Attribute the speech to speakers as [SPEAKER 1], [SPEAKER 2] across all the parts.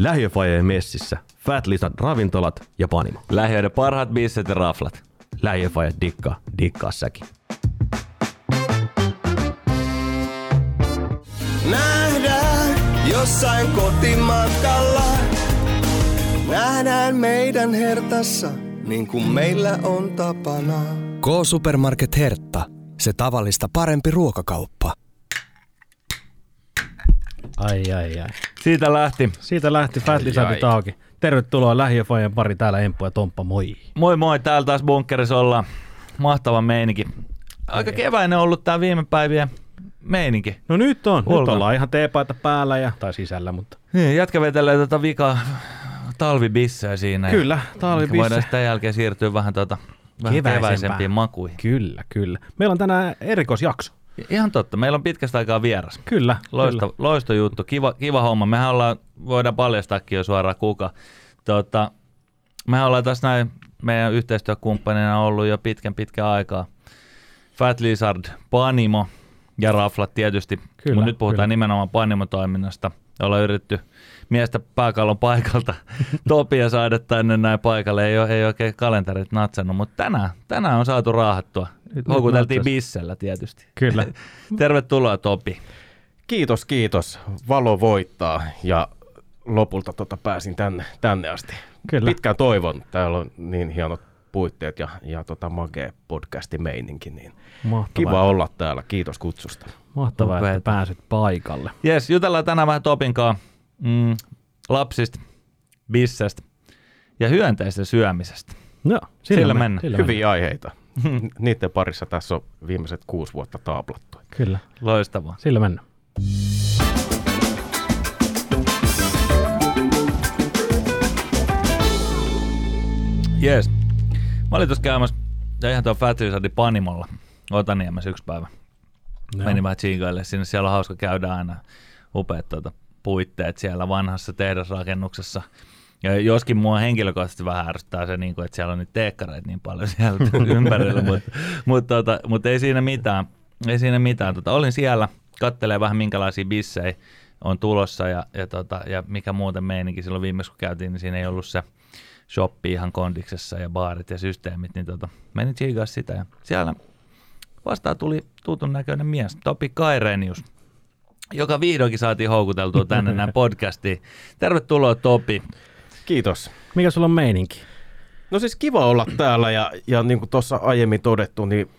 [SPEAKER 1] Lähiöfajeen messissä, Fat Lisat ravintolat ja panimo.
[SPEAKER 2] Lähiöiden parhaat bisset ja raflat.
[SPEAKER 1] Lähiöfaje dikkaa, dikkaa säkin.
[SPEAKER 3] Nähdään jossain kotimatkalla. Nähdään meidän hertassa, niin kuin meillä on tapana.
[SPEAKER 4] K-Supermarket Hertta. Se tavallista parempi ruokakauppa.
[SPEAKER 5] Ai ai ai.
[SPEAKER 2] Siitä lähti.
[SPEAKER 5] Siitä lähti Fat Lisatit auki. Tervetuloa lähiöfajan pari täällä Emppu ja Tomppa, moi.
[SPEAKER 2] Moi moi, täällä taas bunkkerissa ollaan. Mahtava meininki. Aika keväinen ollut tää viime päivien meininki.
[SPEAKER 5] No nyt on, nyt
[SPEAKER 2] Ulkona.
[SPEAKER 5] ollaan ihan teepaita päällä ja, tai sisällä, mutta
[SPEAKER 2] Niin, jätkä vetelee tota vika talvibissejä siinä.
[SPEAKER 5] kyllä, talvibisse.
[SPEAKER 2] Voidaan sitten jäälkeen siirtyä vähän, tota, vähän keväisempiin makuihin.
[SPEAKER 5] Kyllä, kyllä. Meillä on tänään erikoisjakso.
[SPEAKER 2] Ihan totta, meillä on pitkästä aikaa vieras.
[SPEAKER 5] Kyllä,
[SPEAKER 2] Loisto,
[SPEAKER 5] kyllä.
[SPEAKER 2] loisto juttu, kiva, kiva homma. Mehän ollaan, voidaan paljastaakin jo suoraan kuka. Tota, mehän ollaan tässä näin meidän yhteistyökumppanina ollut jo pitkän pitkän aikaa. Fat Lizard, Panimo ja Raflat tietysti, mutta nyt puhutaan
[SPEAKER 5] kyllä.
[SPEAKER 2] nimenomaan Panimo-toiminnasta. Ollaan yritetty miestä pääkallon paikalta Topia saada tänne näin paikalle. Ei ole, ei oikein kalenterit natsannut, mutta tänään, tänään on saatu raahattua.
[SPEAKER 5] Nyt
[SPEAKER 2] Houkuteltiin bissellä tietysti.
[SPEAKER 5] Kyllä.
[SPEAKER 2] Tervetuloa Topi.
[SPEAKER 6] Kiitos, kiitos. Valo voittaa ja lopulta tota pääsin tänne, tänne asti.
[SPEAKER 5] Kyllä.
[SPEAKER 6] Pitkään toivon. Täällä on niin hienot puitteet ja, ja tota makea podcasti meininki, niin
[SPEAKER 5] Mahtavaa,
[SPEAKER 6] kiva olla täällä. Kiitos kutsusta.
[SPEAKER 5] mahtavaa että
[SPEAKER 2] Upeeta.
[SPEAKER 5] pääsit paikalle.
[SPEAKER 2] Jes, jutellaan tänään vähän Topinkaan mm, lapsista, bissestä ja hyönteisten syömisestä.
[SPEAKER 5] No,
[SPEAKER 2] Sillä mennään.
[SPEAKER 5] Sillä
[SPEAKER 6] Hyviä aiheita. Niiden parissa tässä on viimeiset kuusi vuotta taaplattu.
[SPEAKER 5] Kyllä,
[SPEAKER 2] Loistavaa.
[SPEAKER 5] sillä mennään.
[SPEAKER 2] Jes. Mä olin tuossa käymässä ja ihan tuon Fat Lizardin Panimolla Otaniemessä yksi päivä.
[SPEAKER 5] No.
[SPEAKER 2] Menin vähän tsiikaille sinne. Siellä on hauska käydä aina upeat tuota, puitteet siellä vanhassa tehdasrakennuksessa. Ja joskin mua henkilökohtaisesti vähän ärsyttää se, niin kuin, että siellä on niitä teekkareita niin paljon siellä ympärillä, mutta mut, tota, mut ei siinä mitään. Ei siinä mitään. Tota, olin siellä, kattelee vähän minkälaisia bissejä on tulossa ja, ja, tota, ja mikä muuten meininki silloin viimeksi kun käytiin, niin siinä ei ollut se shoppi ihan kondiksessa ja baarit ja systeemit, niin tota, menin tsiikaa sitä ja siellä vastaan tuli tutun näköinen mies, Topi Kairenius, joka vihdoinkin saatiin houkuteltua tänne näin podcastiin. Tervetuloa Topi.
[SPEAKER 6] Kiitos.
[SPEAKER 5] Mikä sulla on meininki?
[SPEAKER 6] No siis kiva olla täällä ja, ja niin kuin tuossa aiemmin todettu, niin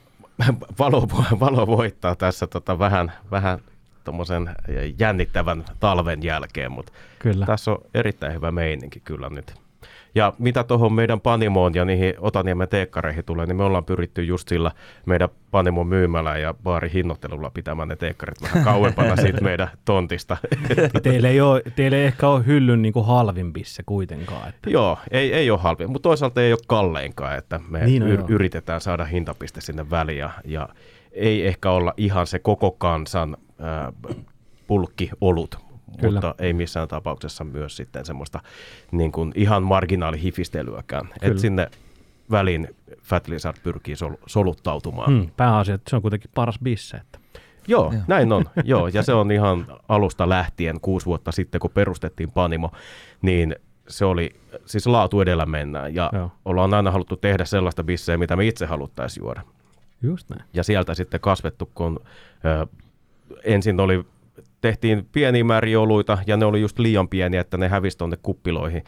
[SPEAKER 6] valo, valo voittaa tässä tota vähän, vähän tommosen jännittävän talven jälkeen, mutta
[SPEAKER 5] Kyllä.
[SPEAKER 6] tässä on erittäin hyvä meininki kyllä nyt. Ja mitä tuohon meidän Panimoon ja niihin Otaniemen teekkareihin tulee, niin me ollaan pyritty just sillä meidän Panimon myymälä ja baari hinnoittelulla pitämään ne teekkarit vähän kauempana siitä meidän tontista.
[SPEAKER 5] Teillä ei, ole, teillä ei ehkä ole hyllyn niin kuin halvin bisse kuitenkaan. Että.
[SPEAKER 6] Joo, ei, ei ole halvia, mutta toisaalta ei ole kalleinkaan, että me
[SPEAKER 5] Niin
[SPEAKER 6] yr- yritetään saada hintapiste sinne väliin ja, ja ei ehkä olla ihan se koko kansan äh, pulkkiolut,
[SPEAKER 5] Kyllä.
[SPEAKER 6] mutta ei missään tapauksessa myös sitten semmoista niin kuin ihan marginaalihifistelyäkään.
[SPEAKER 5] Kyllä.
[SPEAKER 6] Että sinne väliin Fat Lizard pyrkii sol- soluttautumaan.
[SPEAKER 5] Hmm, pääasia, että se on kuitenkin paras bisse. Että.
[SPEAKER 6] Joo,
[SPEAKER 2] Joo.
[SPEAKER 6] Näin on. Joo, ja se on ihan alusta lähtien, kuusi vuotta sitten, kun perustettiin Panimo, niin se oli, siis laatu edellä mennään. Ja.
[SPEAKER 5] Joo.
[SPEAKER 6] ollaan aina haluttu tehdä sellaista bisseä, mitä me itse haluttaisiin juoda.
[SPEAKER 5] Just näin.
[SPEAKER 6] Ja sieltä sitten kasvettu, kun ö, ensin oli, tehtiin pieniä määriä oluita, ja ne oli just liian pieniä, että ne hävisi tuonne kuppiloihin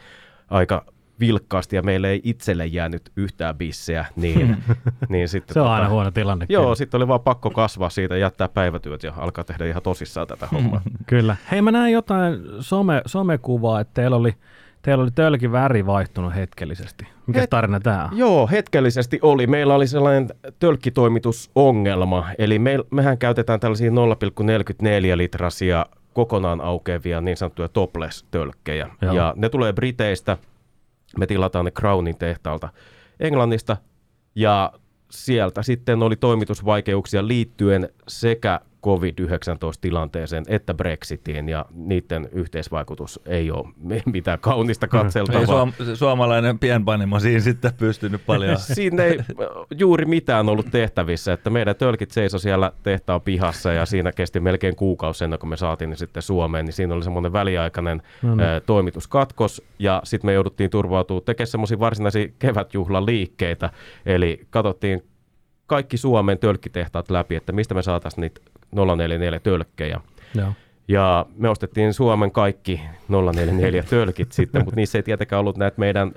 [SPEAKER 6] aika vilkkaasti, ja meille ei itselle jäänyt yhtään bisseä, niin, niin sitten...
[SPEAKER 5] Se on aina huono tilanne.
[SPEAKER 6] Joo, sitten oli vaan pakko kasvaa siitä, jättää päivätyöt ja alkaa tehdä ihan tosissaan tätä hommaa.
[SPEAKER 5] Kyllä. Hei, mä näin jotain some, somekuvaa, että teillä oli, teillä oli tölkin väri vaihtunut hetkellisesti. Mikä
[SPEAKER 6] Het-
[SPEAKER 5] tarina tämä on?
[SPEAKER 6] Joo, hetkellisesti oli. Meillä oli sellainen tölkkitoimitusongelma, eli me, mehän käytetään tällaisia 0,44 litrasia kokonaan aukeavia niin sanottuja topless-tölkkejä.
[SPEAKER 5] Joo.
[SPEAKER 6] Ja ne tulee Briteistä, me tilataan ne Crownin tehtaalta Englannista, ja sieltä sitten oli toimitusvaikeuksia liittyen sekä COVID-19-tilanteeseen että Brexitiin, ja niiden yhteisvaikutus ei ole mitään kaunista katseltavaa.
[SPEAKER 2] Ei suom- suomalainen pienpanimo siinä sitten pystynyt paljon.
[SPEAKER 6] Siinä ei juuri mitään ollut tehtävissä, että meidän tölkit seisoi siellä tehtaan pihassa, ja siinä kesti melkein kuukausi ennen kuin me saatiin ne sitten Suomeen, niin siinä oli semmoinen väliaikainen
[SPEAKER 5] No niin.
[SPEAKER 6] toimituskatkos, ja sitten me jouduttiin turvautumaan tekemään semmoisia varsinaisia kevätjuhlaliikkeitä, eli katsottiin kaikki Suomen tölkkitehtaat läpi, että mistä me saataisiin niitä 044 tölkkejä.
[SPEAKER 5] Joo.
[SPEAKER 6] Ja me Suomen kaikki 044 tölkit sitten, mutta niissä ei tietenkään ollut näitä meidän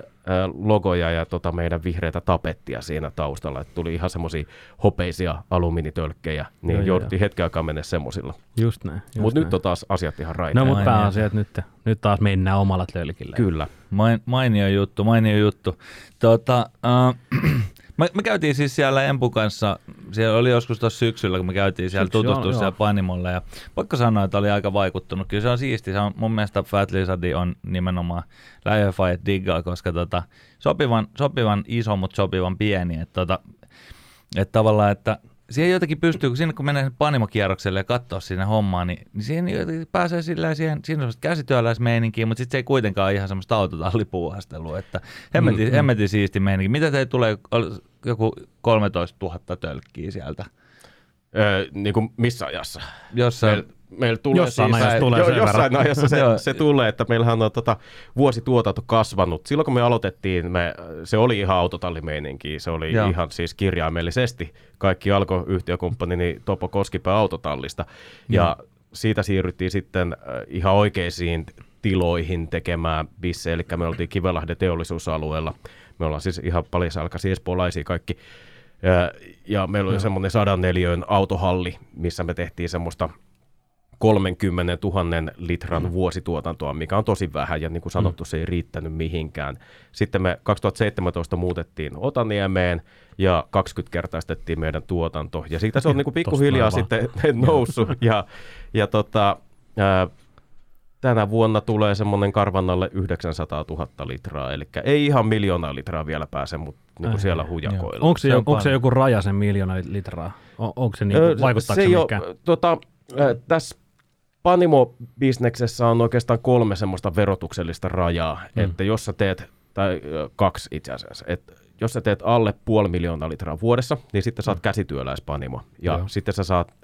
[SPEAKER 6] logoja ja tota meidän vihreitä tapettia siinä taustalla. Et tuli ihan semmoisia hopeisia alumiinitölkkejä, niin
[SPEAKER 5] Joo, joo,
[SPEAKER 6] jouduttiin hetken aikaa mennä semmoisilla.
[SPEAKER 5] Just näin.
[SPEAKER 6] Mutta nyt on taas asiat ihan
[SPEAKER 5] No
[SPEAKER 6] raiteilla.
[SPEAKER 5] mutta
[SPEAKER 2] Mainio.
[SPEAKER 5] pääasia, että nyt, nyt taas mennään omalla tölkillä.
[SPEAKER 6] Kyllä.
[SPEAKER 2] Main, mainio juttu, mainio juttu. Tota, äh, me, me käytiin siis siellä Empun kanssa, siellä oli joskus tuossa syksyllä, kun me käytiin siellä
[SPEAKER 5] Syksy,
[SPEAKER 2] tutustua
[SPEAKER 5] joo,
[SPEAKER 2] siellä
[SPEAKER 5] joo.
[SPEAKER 2] Panimolle ja pakko sanoa, että oli aika vaikuttunut. Kyllä se on siisti, se on, mun mielestä Fat Lizardi on nimenomaan lähiöfajat diggaa, koska tota, sopivan, sopivan iso, mutta sopivan pieni. Että tota, että tavallaan, että siihen jotenkin pystyy, kun siinä kun menee panimokierrokselle ja katsoo sinne hommaa, niin, niin siihen jotenkin pääsee sillä siihen, siinä on käsityöläismeininkiä, mutta sitten se ei kuitenkaan ole ihan semmoista autotallipuuhastelua, että hemmetin, mm, hemmetin siisti meininki. Mitä teille tulee, joku 13 000 tölkkiä sieltä?
[SPEAKER 6] Öö, niin kuin missä ajassa?
[SPEAKER 2] Jossain,
[SPEAKER 6] Meillä meil tulee
[SPEAKER 5] Jossain
[SPEAKER 6] siis,
[SPEAKER 5] ajassa tulee
[SPEAKER 6] jo,
[SPEAKER 5] sen
[SPEAKER 6] jossain
[SPEAKER 5] verran.
[SPEAKER 6] ajassa se, se tulee, että meillähän on tota, vuosituotanto kasvanut. Silloin kun me aloitettiin, me, se oli ihan autotallimeininki, se oli
[SPEAKER 2] Joo.
[SPEAKER 6] Ihan siis kirjaimellisesti. Kaikki alkoi yhtiökumppanini Topo Koskipää autotallista. Ja siitä siirryttiin sitten ihan oikeisiin tiloihin tekemään bissejä, eli me oltiin Kivelahden teollisuusalueella. Me ollaan siis ihan paljasalkaisia espoolaisia kaikki. Ja, ja meillä oli semmoinen sadan neliön autohalli, missä me tehtiin semmoista 30 000 litran mm. vuosituotantoa, mikä on tosi vähän ja niin kuin sanottu, se ei riittänyt mihinkään. Sitten me 2017 muutettiin Otaniemeen ja 20 kertaistettiin meidän tuotanto ja siitä se on niin kuin pikkuhiljaa sitten noussut ja, ja tota, ää, tänä vuonna tulee semmoinen karvannalle 900 000 litraa, eli ei ihan miljoonaa litraa vielä pääse, mutta niin kuin siellä hujakoilla.
[SPEAKER 5] Onko se,
[SPEAKER 2] Se on
[SPEAKER 5] onko se joku raja sen miljoona litraa? On, onko se
[SPEAKER 6] Öö,
[SPEAKER 5] niinku, vaikuttaako se,
[SPEAKER 6] oo-
[SPEAKER 5] mikään?
[SPEAKER 6] tota, tässä Panimo-bisneksessä on oikeastaan kolme semmoista verotuksellista rajaa, mm. että jos sä teet, tai kaksi itse asiassa, että jos sä teet alle puoli miljoonaa litraa vuodessa, niin sitten sä oot käsityöläispanimo. Ja
[SPEAKER 5] Joo.
[SPEAKER 6] sitten sä saat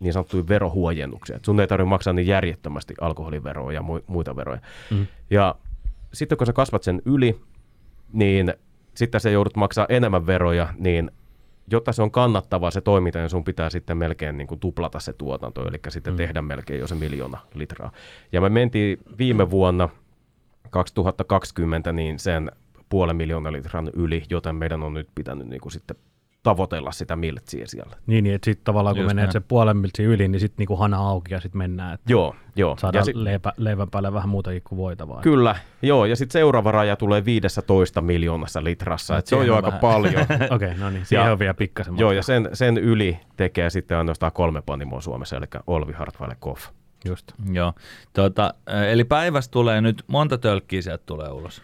[SPEAKER 6] niin sanottuja verohuojennuksia. Et sun ei tarvitse maksaa niin järjettömästi alkoholiveroa ja mu- muita veroja.
[SPEAKER 5] Mm.
[SPEAKER 6] Ja sitten kun sä kasvat sen yli, niin sitten sä joudut maksaa enemmän veroja, niin jotta se on kannattavaa se toiminta, niin sun pitää sitten melkein niin kuin tuplata se tuotanto, eli sitten mm. tehdä melkein jo se miljoona litraa. Ja me mentiin viime vuonna 2020 niin sen puolen miljoona litran yli, joten meidän on nyt pitänyt niin kuin sitten tavoitella sitä miltsiä siellä.
[SPEAKER 5] Niin, niin että sitten tavallaan kun
[SPEAKER 2] Just
[SPEAKER 5] menee
[SPEAKER 2] näin.
[SPEAKER 5] se puolen miltsin yli, niin sitten niinku hana auki ja sitten mennään. Että
[SPEAKER 6] Joo, joo.
[SPEAKER 5] saadaan
[SPEAKER 6] Ja si-
[SPEAKER 5] leipä, leivän päälle vähän muutakin kuin voitavaa.
[SPEAKER 6] Kyllä, joo. Ja sitten seuraava raja tulee 15 miljoonassa litrassa. Et se on jo aika
[SPEAKER 2] vähän.
[SPEAKER 6] paljon.
[SPEAKER 5] Okei, okay, no niin, siihen
[SPEAKER 6] Ja-
[SPEAKER 5] on vielä pikkasen.
[SPEAKER 6] joo, ja sen, sen yli tekee sitten ainoastaan kolme panimoa Suomessa, eli Olvi, Hartwell Koff.
[SPEAKER 5] Just.
[SPEAKER 2] joo. Tota, äh, eli päivässä tulee nyt, monta tölkkiä sieltä tulee ulos?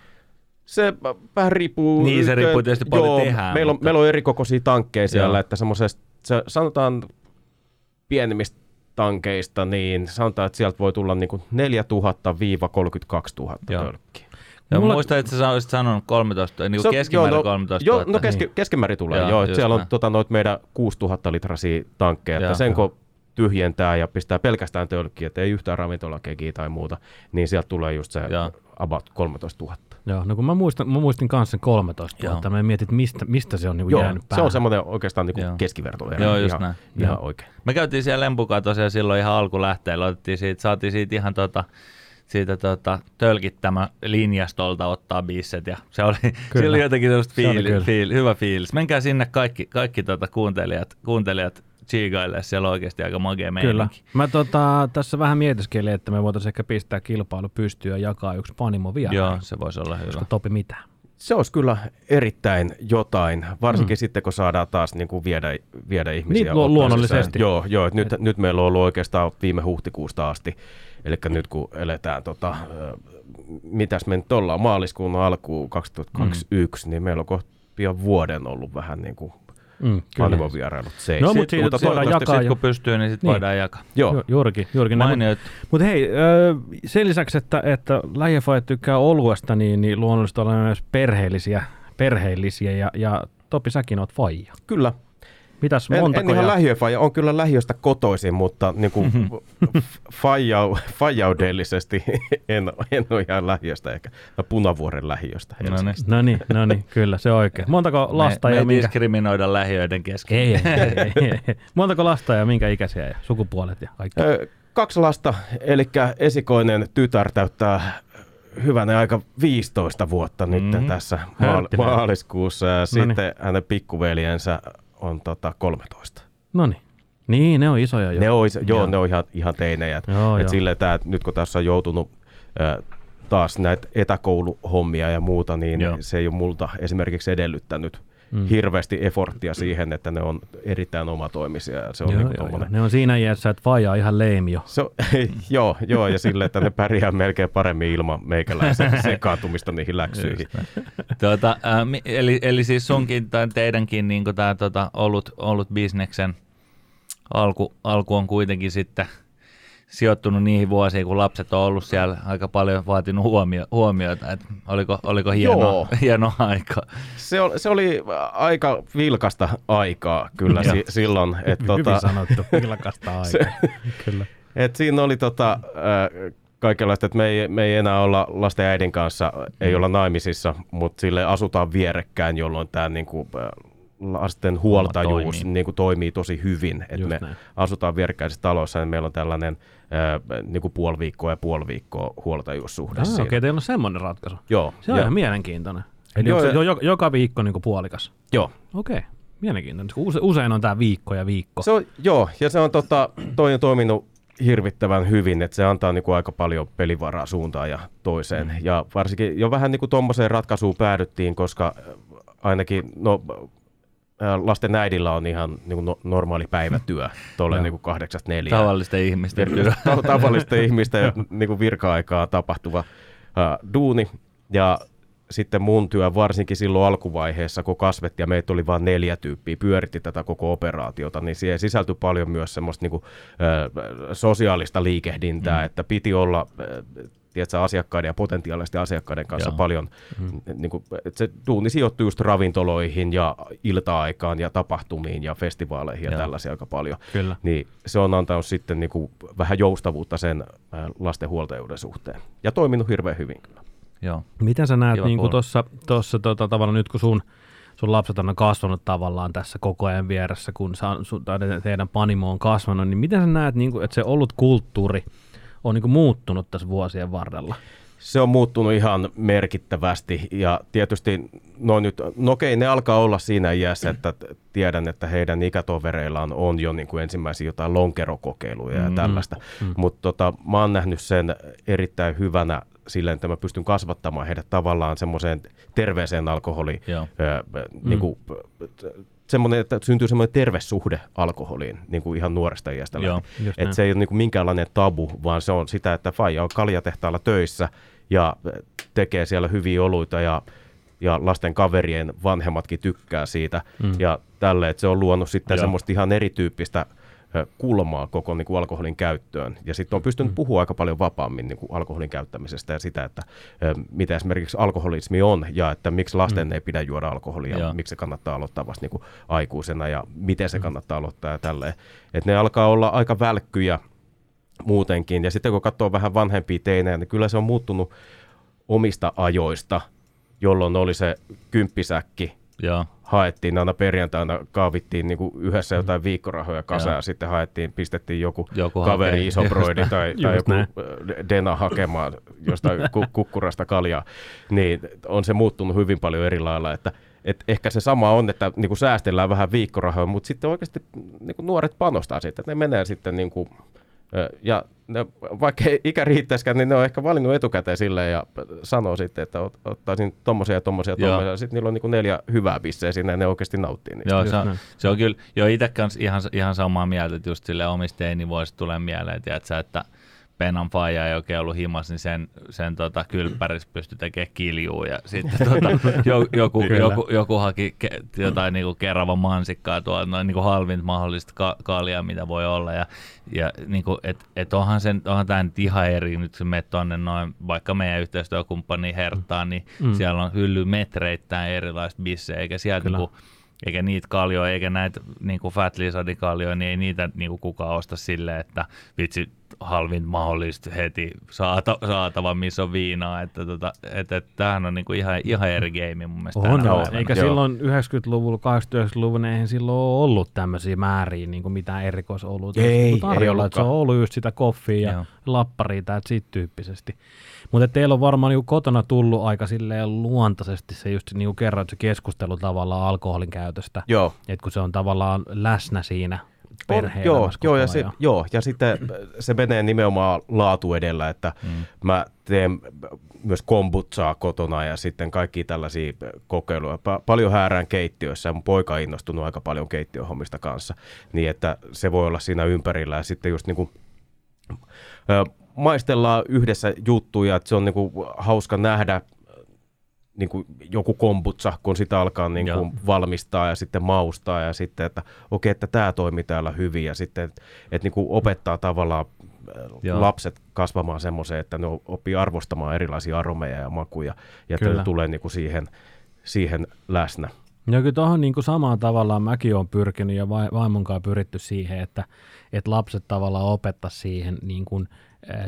[SPEAKER 6] Se vähän riippuu.
[SPEAKER 2] Niin, se riippuu tietysti paljon
[SPEAKER 6] joo,
[SPEAKER 2] tehdään,
[SPEAKER 6] Meillä on,
[SPEAKER 2] mutta-
[SPEAKER 6] meillä on eri kokoisia tankkeja siellä,
[SPEAKER 2] Joo.
[SPEAKER 6] että semmoisesta, se, sanotaan pienimmistä tankeista, niin sanotaan, että sieltä voi tulla niin 4000-32 000
[SPEAKER 2] Joo.
[SPEAKER 6] tölkkiä.
[SPEAKER 2] Ja
[SPEAKER 5] Mulla-
[SPEAKER 2] muistan, että sä olisit sanonut 13, niin
[SPEAKER 6] on-
[SPEAKER 2] kuin keskimäärin
[SPEAKER 6] joo, no-
[SPEAKER 2] 13
[SPEAKER 6] Joo,
[SPEAKER 2] 000.
[SPEAKER 6] no keski, keskimäärin tulee,
[SPEAKER 2] Joo,
[SPEAKER 6] joo. joo
[SPEAKER 2] just
[SPEAKER 6] siellä on
[SPEAKER 2] näin.
[SPEAKER 6] tota, noit meidän 6000 litrasia tankkeja,
[SPEAKER 2] Joo.
[SPEAKER 6] että sen kun tyhjentää ja pistää pelkästään tölkkiä, että ei yhtään ravintolakekiä tai muuta, niin sieltä tulee just se
[SPEAKER 2] Joo.
[SPEAKER 6] about 13 000.
[SPEAKER 5] Joo, no kun mä muistan, mä muistin kanssa sen 13
[SPEAKER 2] Joo.
[SPEAKER 5] vuotta, mä mietin, mistä, mistä se on niin
[SPEAKER 6] Joo,
[SPEAKER 5] jäänyt
[SPEAKER 6] se
[SPEAKER 5] päähän.
[SPEAKER 6] on semmoinen oikeastaan niin
[SPEAKER 2] Joo.
[SPEAKER 6] kuin keskiverto.
[SPEAKER 2] Joo, just
[SPEAKER 6] ihan,
[SPEAKER 2] näin.
[SPEAKER 6] Ihan
[SPEAKER 5] Joo.
[SPEAKER 6] oikein.
[SPEAKER 2] Me käytiin siellä Lempukaa tosiaan silloin ihan alkulähteellä, otettiin siitä, saatiin siitä ihan tota, siitä tota, tölkittämä linjastolta ottaa bisset ja se oli, se oli jotenkin
[SPEAKER 5] Se oli
[SPEAKER 2] fiili,
[SPEAKER 5] kyllä.
[SPEAKER 2] fiili, hyvä fiilis. Menkää sinne kaikki, kaikki tota kuuntelijat, kuuntelijat chiigaille, siellä on oikeasti aika magea
[SPEAKER 5] Kyllä.
[SPEAKER 2] meininki.
[SPEAKER 5] Mä tota, tässä vähän mietiskelin, että me voitaisiin ehkä pistää kilpailu pystyyn ja jakaa yksi panimo vielä.
[SPEAKER 2] Joo, se voisi olla hyvä.
[SPEAKER 5] Topi mitään.
[SPEAKER 6] Se olisi kyllä erittäin jotain, varsinkin mm. sitten kun saadaan taas niin kuin viedä, viedä ihmisiä.
[SPEAKER 5] Niin, lu- luonnollisesti.
[SPEAKER 6] sisään. Joo, joo että nyt, nyt meillä on ollut oikeastaan viime huhtikuusta asti, eli nyt kun eletään, tota, mitäs me nyt ollaan, maaliskuun alkuun 2021, mm. niin meillä on kohta pian vuoden ollut vähän niin kuin
[SPEAKER 5] Mm, kyllä.
[SPEAKER 6] Animo-vierailut. Se ei.
[SPEAKER 5] No, mutta siitä voidaan
[SPEAKER 6] toivottavasti
[SPEAKER 5] jakaa jo.
[SPEAKER 2] kun pystyy, niin sitten
[SPEAKER 5] Niin.
[SPEAKER 2] voidaan jakaa.
[SPEAKER 6] Joo,
[SPEAKER 5] Ju- Juurikin, juurikin. näin.
[SPEAKER 2] Mainio,
[SPEAKER 5] Mutta hei, sen lisäksi, että, että lähiöfajat tykkää oluesta, niin, niin luonnollisesti ollaan myös perheellisiä, perheellisiä ja, ja Topi, säkin oot faija.
[SPEAKER 6] kyllä.
[SPEAKER 5] Mitäs
[SPEAKER 6] En,
[SPEAKER 5] montako?
[SPEAKER 6] en ihan
[SPEAKER 5] ja-
[SPEAKER 6] lähiöfaija, on kyllä lähiöstä kotoisin, mutta niin kuin faijau, faijaudellisesti en, en ole ihan lähiöstä ehkä, tai Punavuoren lähiöstä.
[SPEAKER 2] No niin.
[SPEAKER 5] No niin, no niin, kyllä, se on oikein. Montako lasta
[SPEAKER 2] me, me
[SPEAKER 5] ja
[SPEAKER 2] ei
[SPEAKER 5] minkä...
[SPEAKER 2] diskriminoida lähiöiden kesken.
[SPEAKER 5] Ei, ei, ei, ei, ei. Montako lasta ja minkä ikäisiä ja sukupuolet ja kaikki?
[SPEAKER 6] Ö, Kaksi lasta, eli esikoinen tytär täyttää hyvänä aika 15 vuotta nyt
[SPEAKER 2] Mhm.
[SPEAKER 6] tässä maal- maaliskuussa ja
[SPEAKER 5] Noniin.
[SPEAKER 6] sitten hänen pikkuveljensä on tota 13.
[SPEAKER 5] No niin. Niin, ne on isoja jo.
[SPEAKER 6] Ne on, is- joo,
[SPEAKER 2] Joo.
[SPEAKER 6] ne on ihan, ihan teinejä.
[SPEAKER 5] Joo,
[SPEAKER 6] Et
[SPEAKER 5] joo.
[SPEAKER 6] tää, nyt kun tässä on joutunut ö, taas näitä etäkouluhommia ja muuta, niin
[SPEAKER 2] Joo.
[SPEAKER 6] se ei ole multa esimerkiksi edellyttänyt
[SPEAKER 5] Mm.
[SPEAKER 6] hirveästi eforttia siihen, että ne on erittäin omatoimisia. Ja se on
[SPEAKER 5] joo,
[SPEAKER 6] niinku
[SPEAKER 5] joo, joo. Ne on siinä iässä, että faija on ihan leimi jo.
[SPEAKER 6] Se on, joo, joo, ja silleen, että ne pärjää melkein paremmin ilman meikäläisen sekaantumista niihin läksyihin.
[SPEAKER 2] Tuota, mi- eli, eli siis sunkin tai teidänkin niin tämä tota, ollut, ollut bisneksen alku, alku on kuitenkin sitten sijoittunut niihin vuosiin, kun lapset on ollut siellä aika paljon vaatinut huomio, huomiota. Et oliko, oliko hieno, hieno aika?
[SPEAKER 6] Se, oli, se oli aika vilkasta aikaa kyllä si, silloin. Et,
[SPEAKER 5] Hyvin
[SPEAKER 6] tota,
[SPEAKER 5] sanottu, vilkasta aikaa.
[SPEAKER 6] se-
[SPEAKER 5] Kyllä.
[SPEAKER 6] et siinä oli tota, äh, kaikenlaista, että me ei, me ei enää olla lasten äidin kanssa, ei olla naimisissa, mutta sille asutaan vierekkäin, jolloin tämä niinku, lasten huoltajuus
[SPEAKER 2] toimii.
[SPEAKER 6] niinku, toimii tosi hyvin. Et
[SPEAKER 5] Just
[SPEAKER 6] me
[SPEAKER 5] näin.
[SPEAKER 6] asutaan vierekkäisessä talossa ja meillä on tällainen äh, niinku puoli viikkoa ja puoli viikkoa huoltajuussuhde
[SPEAKER 5] Ah. Okei, teillä on semmoinen ratkaisu.
[SPEAKER 6] Joo,
[SPEAKER 5] Se on
[SPEAKER 6] ja,
[SPEAKER 5] ihan mielenkiintoinen. Eli
[SPEAKER 6] Joo,
[SPEAKER 5] jo, joka viikko niin kuin puolikas?
[SPEAKER 6] joo.
[SPEAKER 5] Okei, mielenkiintoinen. Use, usein on tämä viikko ja viikko.
[SPEAKER 6] Se on, joo, ja se on, tota, toi on toiminut hirvittävän hyvin, että se antaa niinku aika paljon pelivaraa suuntaan ja toiseen. Mm. Ja varsinkin jo vähän niinku tuommoiseen ratkaisuun päädyttiin, koska ainakin no, lasten äidillä on ihan niinku no, normaali päivätyö, tuolle niinku kahdeksasta neljään.
[SPEAKER 2] Tavallisten ihmisten työ.
[SPEAKER 6] Ta- tavallisten ihmisten niinku virka-aikaa tapahtuva uh, duuni. Ja sitten mun työ, varsinkin silloin alkuvaiheessa, kun kasvettiin ja meitä oli vain neljä tyyppiä, pyöritti tätä koko operaatiota, niin siihen sisältyi paljon myös semmoista niinku, ö, sosiaalista liikehdintää, mm. että piti olla ö, tiedätkö, asiakkaiden ja potentiaalisten asiakkaiden kanssa
[SPEAKER 2] Joo.
[SPEAKER 6] paljon, mm. niin kuin, että se duuni sijoittui just ravintoloihin ja ilta-aikaan ja tapahtumiin ja festivaaleihin ja
[SPEAKER 2] Joo.
[SPEAKER 6] tällaisia aika paljon
[SPEAKER 5] Kyllä.
[SPEAKER 6] niin se on antanut sitten niin kuin vähän joustavuutta sen lasten huoltajuuden suhteen. Ja toiminut hirveän hyvin kyllä.
[SPEAKER 2] Joo.
[SPEAKER 5] Miten sä näet niin tuossa tossa, tota, tavallaan nyt, kun sun, sun lapset on kasvanut tavallaan tässä koko ajan vieressä, kun sa, sun, teidän panimo on kasvanut, niin miten sä näet, niin kuin, että se ollut kulttuuri on niin kuin muuttunut tässä vuosien varrella?
[SPEAKER 6] Se on muuttunut ihan merkittävästi ja tietysti no nyt, no okei, ne alkaa olla siinä iässä, että tiedän, että heidän ikätovereillaan on jo niin kuin ensimmäisiä jotain lonkerokokeiluja ja
[SPEAKER 2] Mm.
[SPEAKER 6] tällaista, mm. mutta tota, mä oon nähnyt sen erittäin hyvänä silleen, että mä pystyn kasvattamaan heidät tavallaan semmoiseen terveeseen alkoholiin,
[SPEAKER 2] Joo.
[SPEAKER 6] Ö, mm. Semmoinen, että syntyy semmoinen terve suhde alkoholiin niin kuin ihan nuoresta iästä
[SPEAKER 2] Joo,
[SPEAKER 5] näin.
[SPEAKER 6] se ei ole niin kuin minkäänlainen tabu, vaan se on sitä, että faija on kaljatehtaalla töissä ja tekee siellä hyviä oluita ja, ja lasten kaverien vanhemmatkin tykkää siitä mm. ja tälle, että se on luonut sitten
[SPEAKER 2] Joo.
[SPEAKER 6] semmoista ihan erityyppistä kulmaa koko niin kuin alkoholin käyttöön. Ja sitten on pystynyt mm. puhua aika paljon vapaammin niin kuin alkoholin käyttämisestä ja sitä, että mitä esimerkiksi alkoholismi on ja että miksi lasten mm. ei pidä juoda alkoholia,
[SPEAKER 2] Joo.
[SPEAKER 6] miksi se kannattaa aloittaa vasta niin kuin aikuisena ja miten se kannattaa aloittaa ja tälleen. Että ne alkaa olla aika välkkyjä muutenkin. Ja sitten kun katsoo vähän vanhempia teinejä, niin kyllä se on muuttunut omista ajoista, jolloin oli se kymppisäkki,
[SPEAKER 2] Joo.
[SPEAKER 6] haettiin aina perjantaina, kaavittiin niin kuin yhdessä jotain viikkorahoja kasaan, ja sitten haettiin, pistettiin joku,
[SPEAKER 2] Joku
[SPEAKER 6] kaveri,
[SPEAKER 2] hakee.
[SPEAKER 6] iso broidi tai, tai joku
[SPEAKER 5] näin.
[SPEAKER 6] dena hakemaan jostain ku- kukkurasta kaljaa, niin on se muuttunut hyvin paljon eri lailla, että et ehkä se sama on, että niin kuin säästellään vähän viikkorahoja, mutta sitten oikeasti niin kuin nuoret panostaa sitten, että ne menee sitten niin kuin, ja ne, vaikka ikä riittäisikään, niin ne on ehkä valinnut etukäteen silleen ja sanoo sitten, että ot, ottaisin tommosia ja tommosia ja tommosia. Sitten niillä on niin kuin neljä hyvää bisseä siinä ja ne oikeasti nauttii niistä.
[SPEAKER 2] Joo, se on, se on kyllä, joo itse kanssa ihan, ihan samaa mieltä, että just sille omista teinivuosista tulee mieleen, tiedätkö, että Penan faija ei oikein ollut himas, niin sen, sen tota, kylppärissä pystyi tekemään kiljua ja sitten tota, jo, joku, joku, joku, haki ke, jotain niinku kerava mansikkaa tuolla, noin niinku halvin mahdollista ka, kaljaa, mitä voi olla ja, ja niinku, et, et onhan, sen, onhan tämä nyt ihan eri, nyt kun menet tuonne noin, vaikka meidän yhteistyökumppani Hertaan, niin mm. siellä on hylly metreittäin erilaista bissejä, eikä sieltä niinku, eikä niitä kaljoja, eikä näitä niin kuin Fat Lizardin niin ei niitä niin kuin kukaan osta silleen, että vitsi halvin mahdollista heti saata, saatava, missä on viinaa. Että, tota, että, että tämähän on niin kuin ihan, ihan eri game mun mielestä.
[SPEAKER 5] On,
[SPEAKER 2] päivänä.
[SPEAKER 5] eikä
[SPEAKER 6] Joo.
[SPEAKER 5] silloin 90-luvulla, 80-luvun, eihän silloin ole ollut tämmöisiä määriä, niin kuin mitään erikoisoluita
[SPEAKER 6] Ei, ei
[SPEAKER 5] tarjolla. että se on ollut just sitä koffia ja
[SPEAKER 2] Joo.
[SPEAKER 5] lapparia tai siitä tyyppisesti. Mutta teillä on varmaan niin kotona tullut aika silleen luontaisesti se just niin kuin kerroit se keskustelu tavallaan alkoholin käytöstä.
[SPEAKER 6] Joo.
[SPEAKER 5] Että kun se on tavallaan läsnä siinä
[SPEAKER 6] On,
[SPEAKER 5] perhe
[SPEAKER 6] joo, joo, ja se, joo, ja sitten se menee nimenomaan laatu edellä, että mm. mä teen myös kombutsaa kotona ja sitten kaikki tällaisia kokeiluja. Pa- paljon häärään keittiössä ja mun poika on innostunut aika paljon keittiöhommista kanssa, niin että se voi olla siinä ympärillä ja sitten just niin kuin, ö, maistellaan yhdessä juttuja, että se on niin kuin hauska nähdä niin kuin joku kombutsa, kun sitä alkaa niin
[SPEAKER 2] Joo.
[SPEAKER 6] kuin valmistaa ja sitten maustaa ja sitten, että okei, että tämä toimii täällä hyvin ja sitten, että, että niin kuin opettaa tavallaan äh,
[SPEAKER 2] Joo.
[SPEAKER 6] lapset kasvamaan semmoiseen, että ne oppii arvostamaan erilaisia aromeja ja makuja ja että
[SPEAKER 5] Kyllä.
[SPEAKER 6] ne tulee niin kuin siihen, siihen läsnä.
[SPEAKER 5] Joo, kyllä tuohon niin samaan tavallaan mäkin olen pyrkinyt ja vai- vaimon pyritty siihen, että, että lapset tavallaan opettaa siihen, niin kuin,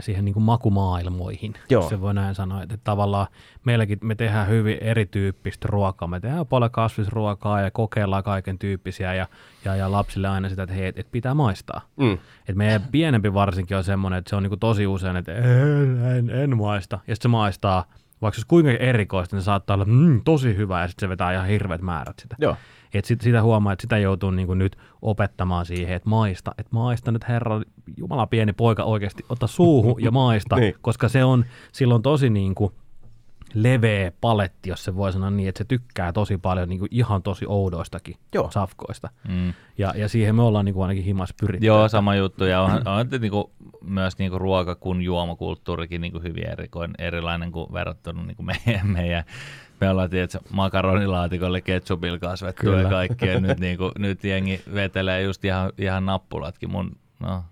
[SPEAKER 5] siihen niin kuin makumaailmoihin,
[SPEAKER 6] Joo.
[SPEAKER 5] se voi näin sanoa. Että tavallaan meilläkin me tehdään hyvin erityyppistä ruokaa. Me tehdään paljon kasvisruokaa ja kokeillaan kaiken tyyppisiä ja, ja, ja lapsille aina sitä, että hei, että pitää maistaa.
[SPEAKER 6] Mm.
[SPEAKER 5] Et meidän pienempi varsinkin on semmoinen, että se on niinku tosi usein, että en, en, en maista. Ja sitten se maistaa, vaikka se olisi kuinka erikoista, niin se saattaa olla mm, tosi hyvä ja sitten se vetää ihan hirveät määrät sitä.
[SPEAKER 6] Joo.
[SPEAKER 5] Et sit, sitä huomaa, että sitä joutuu niinku nyt opettamaan siihen, että maista, että maista nyt herra, jumala pieni poika oikeasti, ota suuhun ja maista,
[SPEAKER 6] Niin.
[SPEAKER 5] koska se on silloin tosi niinku leveä paletti, jos se voi sanoa niin, että se tykkää tosi paljon niinku ihan tosi oudoistakin
[SPEAKER 6] Joo.
[SPEAKER 5] safkoista.
[SPEAKER 2] Mm.
[SPEAKER 5] Ja, ja siihen me ollaan niinku ainakin himas pyritty.
[SPEAKER 2] Joo, sama juttu. Ja on, on että niinku, myös niinku ruoka- kuin juomakulttuurikin niinku hyvin erikoin, erilainen kuin verrattuna niinku meidän, meidän me ollaan tietysti makaronilaatikolle ketsupilla kasvettu
[SPEAKER 5] Kyllä.
[SPEAKER 2] ja kaikkea. Nyt, niinku, nyt jengi vetelee just ihan, ihan nappulatkin. Mun, no,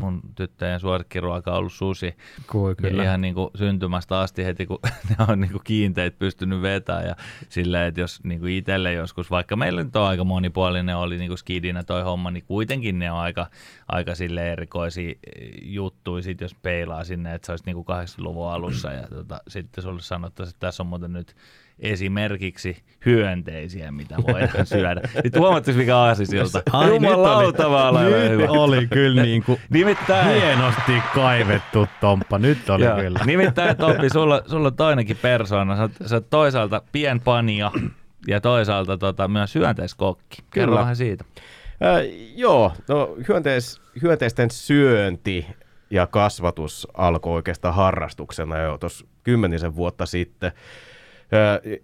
[SPEAKER 2] mun tyttöjen suosikkiruoka on ollut sushi.
[SPEAKER 5] Kui, kyllä.
[SPEAKER 2] Ihan niin kuin syntymästä asti heti, kun ne on niin kuin kiinteitä pystynyt vetämään. Ja silleen, että jos niin kuin itselle joskus, vaikka meillä nyt on aika monipuolinen, oli niin kuin skidinä toi homma, niin kuitenkin ne on aika, aika sille erikoisia eh, juttuja, sit jos peilaa sinne, että se olisi niin kuin 80-luvun alussa. Ja tota, sitten sulle sanottaisiin, että tässä on muuten nyt esimerkiksi hyönteisiä, mitä voidaan syödä. Nyt huomatteko, mikä aasisilta?
[SPEAKER 5] Ai, nyt
[SPEAKER 2] Jumalauta,
[SPEAKER 5] oli-
[SPEAKER 2] vaan ollaan
[SPEAKER 5] Nyt
[SPEAKER 2] hyvä.
[SPEAKER 5] oli kyllä niin kuin
[SPEAKER 2] Nimittäin,
[SPEAKER 5] hienosti kaivettu Tomppa. Nyt oli
[SPEAKER 2] Joo.
[SPEAKER 5] kyllä.
[SPEAKER 2] Nimittäin Topi, sulla, sulla on toinenkin persoona. Sä, oot- sä oot toisaalta pienpania ja toisaalta tota, myös hyönteiskokki. Kerro
[SPEAKER 6] Kyllä.
[SPEAKER 2] vähän siitä.
[SPEAKER 6] Äh, joo, no hyönteis, hyönteisten syönti ja kasvatus alkoi oikeastaan harrastuksena jo tuossa kymmenisen vuotta sitten. Äh,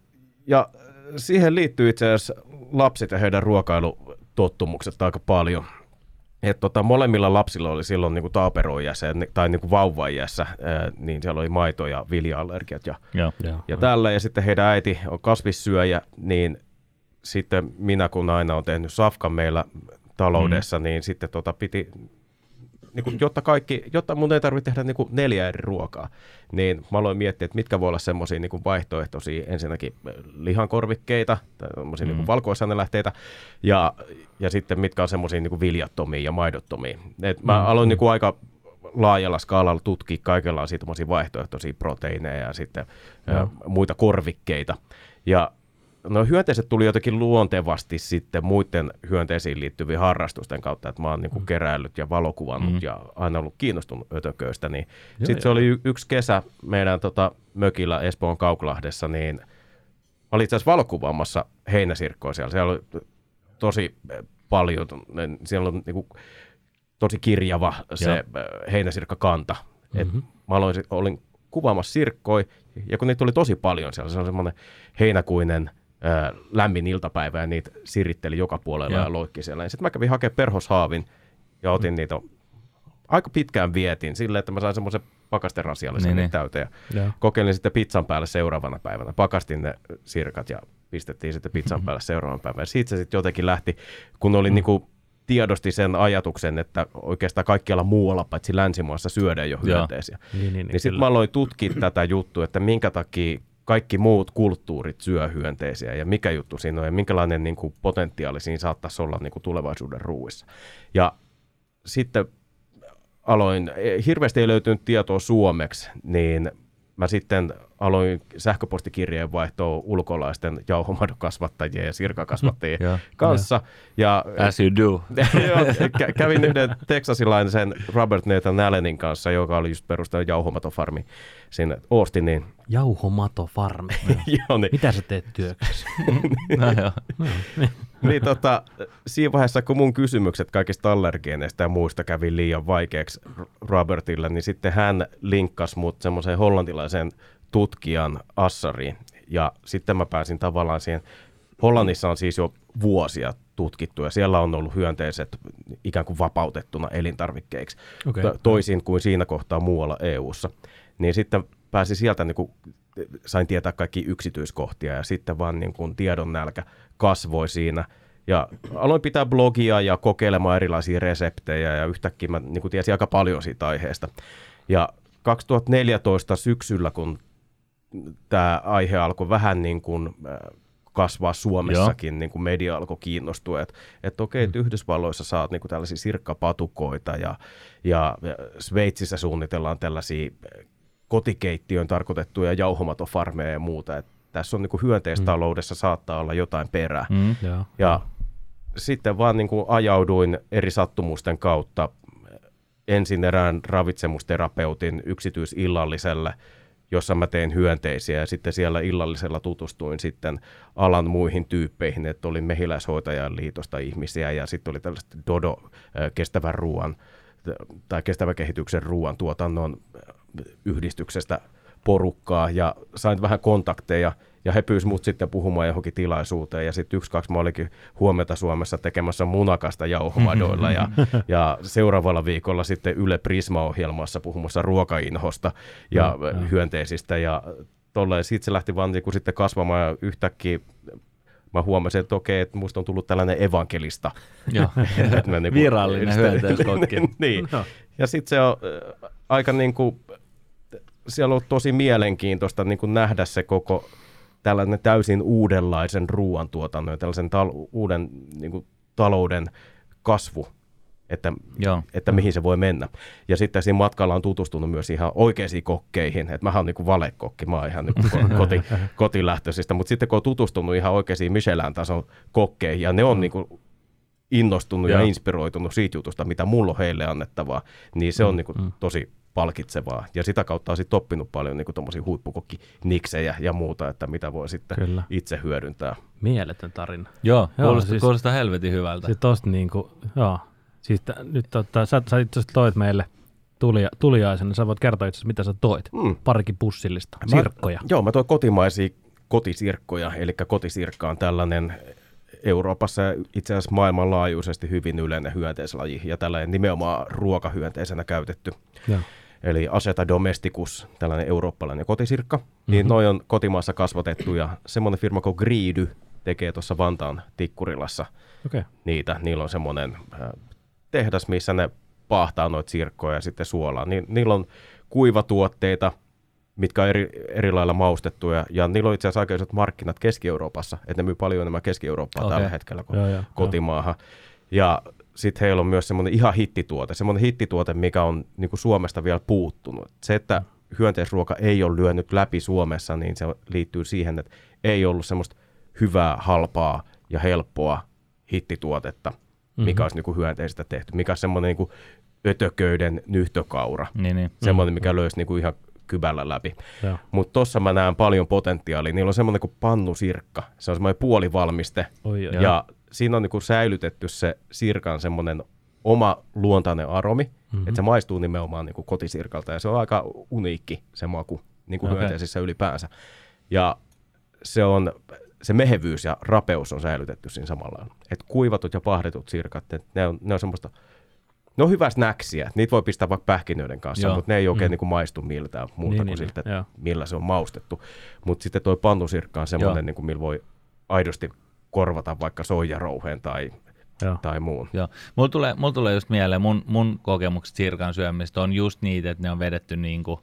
[SPEAKER 6] ja siihen liittyy itse asiassa lapset ja heidän ruokailutottumukset aika paljon. Et tota, molemmilla lapsilla oli silloin niin taaperoijässä tai niin vauvaiässä, niin siellä oli maito- ja vilja-allergiat ja
[SPEAKER 2] Joo.
[SPEAKER 5] Joo.
[SPEAKER 6] ja tällä, ja sitten heidän äiti on kasvissyöjä, niin sitten minä kun aina on tehnyt safkan meillä taloudessa, mm. niin sitten tota piti, niin kun, jotta, kaikki, jotta mun ei tarvitse tehdä niin kuin neljä eri ruokaa, niin mä aloin miettiä, että mitkä voi olla semmoisia niin vaihtoehtoisia, ensinnäkin lihankorvikkeita, tai semmoisia mm. niin valkoisanelähteitä, ja, ja sitten mitkä on semmoisia niin viljattomia ja maidottomia. Et mä mm. aloin niin kuin aika laajalla skaalalla tutkia kaikenlaisia vaihtoehtoisia proteiineja ja sitten ö, muita korvikkeita. Ja no hyönteiset tuli jotenkin luontevasti sitten muiden hyönteisiin liittyvien harrastusten kautta, että mä oon niinku keräillyt ja valokuvannut mm. ja aina ollut kiinnostunut ötököistä, niin sitten se oli y- yksi kesä meidän tota, mökillä Espoon Kauklahdessa, niin mä olin itse asiassa valokuvaamassa heinäsirkkoa siellä. Siellä oli tosi eh, paljon, siellä on niinku tosi kirjava se
[SPEAKER 2] Joo.
[SPEAKER 6] äh, heinäsirkkakanta. Mm-hmm. Et mä aloin, olin kuvaamassa sirkkoi, ja kun niitä oli tosi paljon siellä, se on semmoinen heinäkuinen lämmin iltapäivä, ja niitä siritteli joka puolella
[SPEAKER 2] Joo.
[SPEAKER 6] ja loikki siellä. Sitten mä kävin hakemaan perhoshaavin, ja otin niitä aika pitkään vietin silleen, että mä sain semmoisen pakasterasiallisen
[SPEAKER 2] Niin,
[SPEAKER 6] niin, täyteen. Ja kokeilin sitten pizzan päälle seuraavana päivänä. Pakastin ne sirkat ja pistettiin sitten pizzan päälle seuraavana päivänä. Ja siitä se sitten jotenkin lähti, kun oli mm. niinku tiedosti sen ajatuksen, että oikeastaan kaikkialla muualla paitsi länsimaassa syödään jo hyönteisiä.
[SPEAKER 5] Niin, niin,
[SPEAKER 6] Niin
[SPEAKER 5] niin
[SPEAKER 6] sitten mä aloin tutkia tätä juttua, että minkä takia kaikki muut kulttuurit syö hyönteisiä ja mikä juttu siinä on ja minkälainen niin kuin, potentiaali siinä saattaisi olla niin kuin, tulevaisuuden ruuissa. Ja sitten aloin, eh, hirveästi ei löytynyt tietoa suomeksi, niin mä sitten aloin sähköpostikirjeen vaihtoa ulkolaisten jauhomadokasvattajien ja sirkakasvattajien
[SPEAKER 2] Joo.
[SPEAKER 6] kanssa. Ja,
[SPEAKER 2] As you do.
[SPEAKER 6] Kä- kävin yhden teksasilaisen Robert Nathan Allenin kanssa, joka oli just perustanut jauhomatofarmi sinne Austiniin.
[SPEAKER 5] Jauhomatofarmi.
[SPEAKER 6] Joo, niin,
[SPEAKER 5] Mitä sä teet työksessä?
[SPEAKER 2] No joo.
[SPEAKER 6] Niin tota, siinä vaiheessa, kun mun kysymykset kaikista allergeeneista ja muista kävi liian vaikeaksi Robertille, niin sitten hän linkkasi mut semmoiseen hollantilaisen tutkijan Assariin. Ja sitten mä pääsin tavallaan siihen, Hollannissa on siis jo vuosia tutkittu ja siellä on ollut hyönteiset ikään kuin vapautettuna elintarvikkeiksi,
[SPEAKER 5] Okei.
[SPEAKER 6] to- toisin kuin siinä kohtaa muualla EU:ssa. Niin sitten pääsi sieltä, niin kuin, sain tietää kaikki yksityiskohtia ja sitten vaan niin kuin tiedon nälkä kasvoi siinä. Ja aloin pitää blogia ja kokeilemaan erilaisia reseptejä ja yhtäkkiä mä niin kuin tiesin aika paljon siitä aiheesta. Ja 2014 syksyllä, kun tämä aihe alkoi vähän niin kuin kasvaa Suomessakin, niin kuin media alkoi kiinnostua, että, että okei, että Yhdysvalloissa saat niin kuin tällaisia sirkkapatukoita ja, ja ja Sveitsissä suunnitellaan tällaisia kotikeittiöön tarkoitettuja jauhomatofarmeja ja muuta, että tässä on niin kuin hyönteistaloudessa saattaa olla jotain perää.
[SPEAKER 2] Mm.
[SPEAKER 5] Joo.
[SPEAKER 6] Ja sitten vaan niin kuin ajauduin eri sattumusten kautta ensin erään ravitsemusterapeutin yksityisillalliselle, jossa mä tein hyönteisiä ja sitten siellä illallisella tutustuin sitten alan muihin tyyppeihin, että oli mehiläishoitajan liitosta ihmisiä ja sitten oli tällaista Dodo äh, kestävän ruoan tai kestävän kehityksen ruoan tuotannon äh, yhdistyksestä porukkaa ja sain vähän kontakteja ja he pyysivät mut sitten puhumaan johonkin tilaisuuteen ja sitten yksi, kaksi mä olikin huomenta Suomessa tekemässä munakasta jauhomadoilla ja, ja seuraavalla viikolla sitten Yle Prisma-ohjelmassa puhumassa ruokainhosta ja hyönteisistä ja tolleen. Sitten se lähti vaan niinku sitten kasvamaan ja yhtäkkiä mä huomasin, että okei, että musta on tullut tällainen evankelista.
[SPEAKER 2] Joo.
[SPEAKER 6] Niinku-
[SPEAKER 2] Virallinen hyönteiskokki.
[SPEAKER 6] niin. Ja sitten se on äh, aika niin kuin, siellä on tosi mielenkiintoista niin kuin nähdä se koko tällainen täysin uudenlaisen ruoantuotannon ja tällaisen tal- uuden niin kuin, talouden kasvu, että,
[SPEAKER 2] Joo.
[SPEAKER 6] että mihin se voi mennä. Ja sitten siinä matkalla on tutustunut myös ihan oikeisiin kokkeihin, että mähän on niin valekokki, mä oon ihan niin kuin koti, kotilähtöisistä, mutta sitten kun on tutustunut ihan oikeisiin Michelin-tason kokkeihin, ja ne on niin kuin innostunut ja
[SPEAKER 2] Joo.
[SPEAKER 6] inspiroitunut siitä jutusta, mitä mulla on heille annettavaa, niin se on niin kuin tosi palkitsevaa. Ja sitä kautta on sitten oppinut paljon niin tuommoisia huippukokki-niksejä ja muuta, että mitä voi sitten
[SPEAKER 5] Kyllä.
[SPEAKER 6] itse hyödyntää.
[SPEAKER 5] Mieletön tarina.
[SPEAKER 2] Joo,
[SPEAKER 5] Joo,
[SPEAKER 2] kuulostaa,
[SPEAKER 5] siis-
[SPEAKER 2] kuulostaa helvetin hyvältä.
[SPEAKER 5] Siis tosta niinku, joo. Siis t- nyt tota, sä, sä itse asiassa toit meille tulija, tuliaisena, sä voit kertoa itse mitä sä toit.
[SPEAKER 6] Mm.
[SPEAKER 5] Parikin pussillista,
[SPEAKER 6] Mä-
[SPEAKER 5] sirkkoja.
[SPEAKER 6] Joo, mä toin kotimaisia kotisirkkoja, eli kotisirkka on tällainen Euroopassa ja itse asiassa maailmanlaajuisesti hyvin yleinen hyönteislaji ja tällainen nimenomaan ruokahyönteisenä käytetty.
[SPEAKER 5] Joo.
[SPEAKER 6] Eli Aseta domesticus, tällainen eurooppalainen kotisirkka. Mm-hmm. Niin noi on kotimaassa kasvatettu ja semmoinen firma kuin Griidy tekee tuossa Vantaan Tikkurilassa
[SPEAKER 5] Okei.
[SPEAKER 6] niitä. Niillä on semmoinen äh, tehdas, missä ne paahtaa noita sirkkoja ja sitten suolaa. Ni, niillä on kuivatuotteita, mitkä on eri, eri lailla maustettuja, ja niillä on itse asiassa aika isot markkinat Keski-Euroopassa, että ne myy paljon enemmän Keski-Eurooppaa
[SPEAKER 2] Okei.
[SPEAKER 6] tällä hetkellä kuin
[SPEAKER 5] Joo, joo,
[SPEAKER 6] kotimaahan. Ja sitten heillä on myös semmoinen ihan hittituote, semmoinen hittituote, mikä on niin kuin Suomesta vielä puuttunut. Se, että hyönteisruoka ei ole lyönyt läpi Suomessa, niin se liittyy siihen, että ei ollut semmoista hyvää, halpaa ja helppoa hittituotetta, mikä
[SPEAKER 5] Mhm.
[SPEAKER 6] olisi niin kuin hyönteistä tehty, mikä on semmoinen niin kuin ötököiden nyhtökaura,
[SPEAKER 2] Niin, niin.
[SPEAKER 6] semmoinen, mikä löysi niin kuin ihan kybällä läpi. Mutta tossa mä näen paljon potentiaalia. Niillä on semmoinen kuin pannusirkka. Se on semmoinen puolivalmiste.
[SPEAKER 5] Oi, oi.
[SPEAKER 6] Ja siinä on niinku säilytetty se sirkan semmoinen oma luontainen aromi, mm-hmm. että se maistuu nimenomaan niinku kotisirkalta ja se on aika uniikki se maku niinku
[SPEAKER 5] Okei.
[SPEAKER 6] okay. hyönteisissä ylipäänsä. Ja se on se mehevyys ja rapeus on säilytetty siinä samalla. Et kuivatut ja pahdetut sirkat, ne on, ne on semmoista ne on hyvä snäksiä. Niitä voi pistää vaikka pähkinöiden kanssa,
[SPEAKER 2] Joo.
[SPEAKER 6] mutta ne ei oikein
[SPEAKER 5] Mm.
[SPEAKER 6] niin kuin maistu miltään muuta
[SPEAKER 5] Niin,
[SPEAKER 6] kuin
[SPEAKER 5] niin,
[SPEAKER 6] siltä,
[SPEAKER 5] joo.
[SPEAKER 6] että millä se on maustettu. Mutta sitten toi pannusirkka on semmoinen, niin kuin, millä voi aidosti korvata vaikka soijarouheen tai,
[SPEAKER 5] Joo.
[SPEAKER 6] tai muun.
[SPEAKER 2] Joo. Mulla tulee, mulla tulee just mieleen, mun, mun kokemukset sirkan syömistä on just niitä, että ne on vedetty niinku,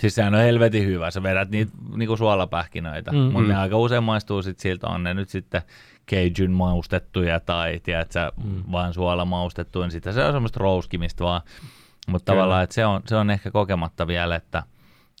[SPEAKER 2] siis sehän on helvetin hyvä, sä vedät niitä niinku suolapähkinöitä,
[SPEAKER 5] Mm.
[SPEAKER 2] mm, mutta
[SPEAKER 6] Mm.
[SPEAKER 2] ne aika usein maistuu sit siltä, on ne nyt sitten Cajun maustettuja tai tiedätkö, mm. vaan suola maustettuja, niin sitten se on semmoista rouskimista vaan, mutta tavallaan, että se on, se on ehkä kokematta vielä, että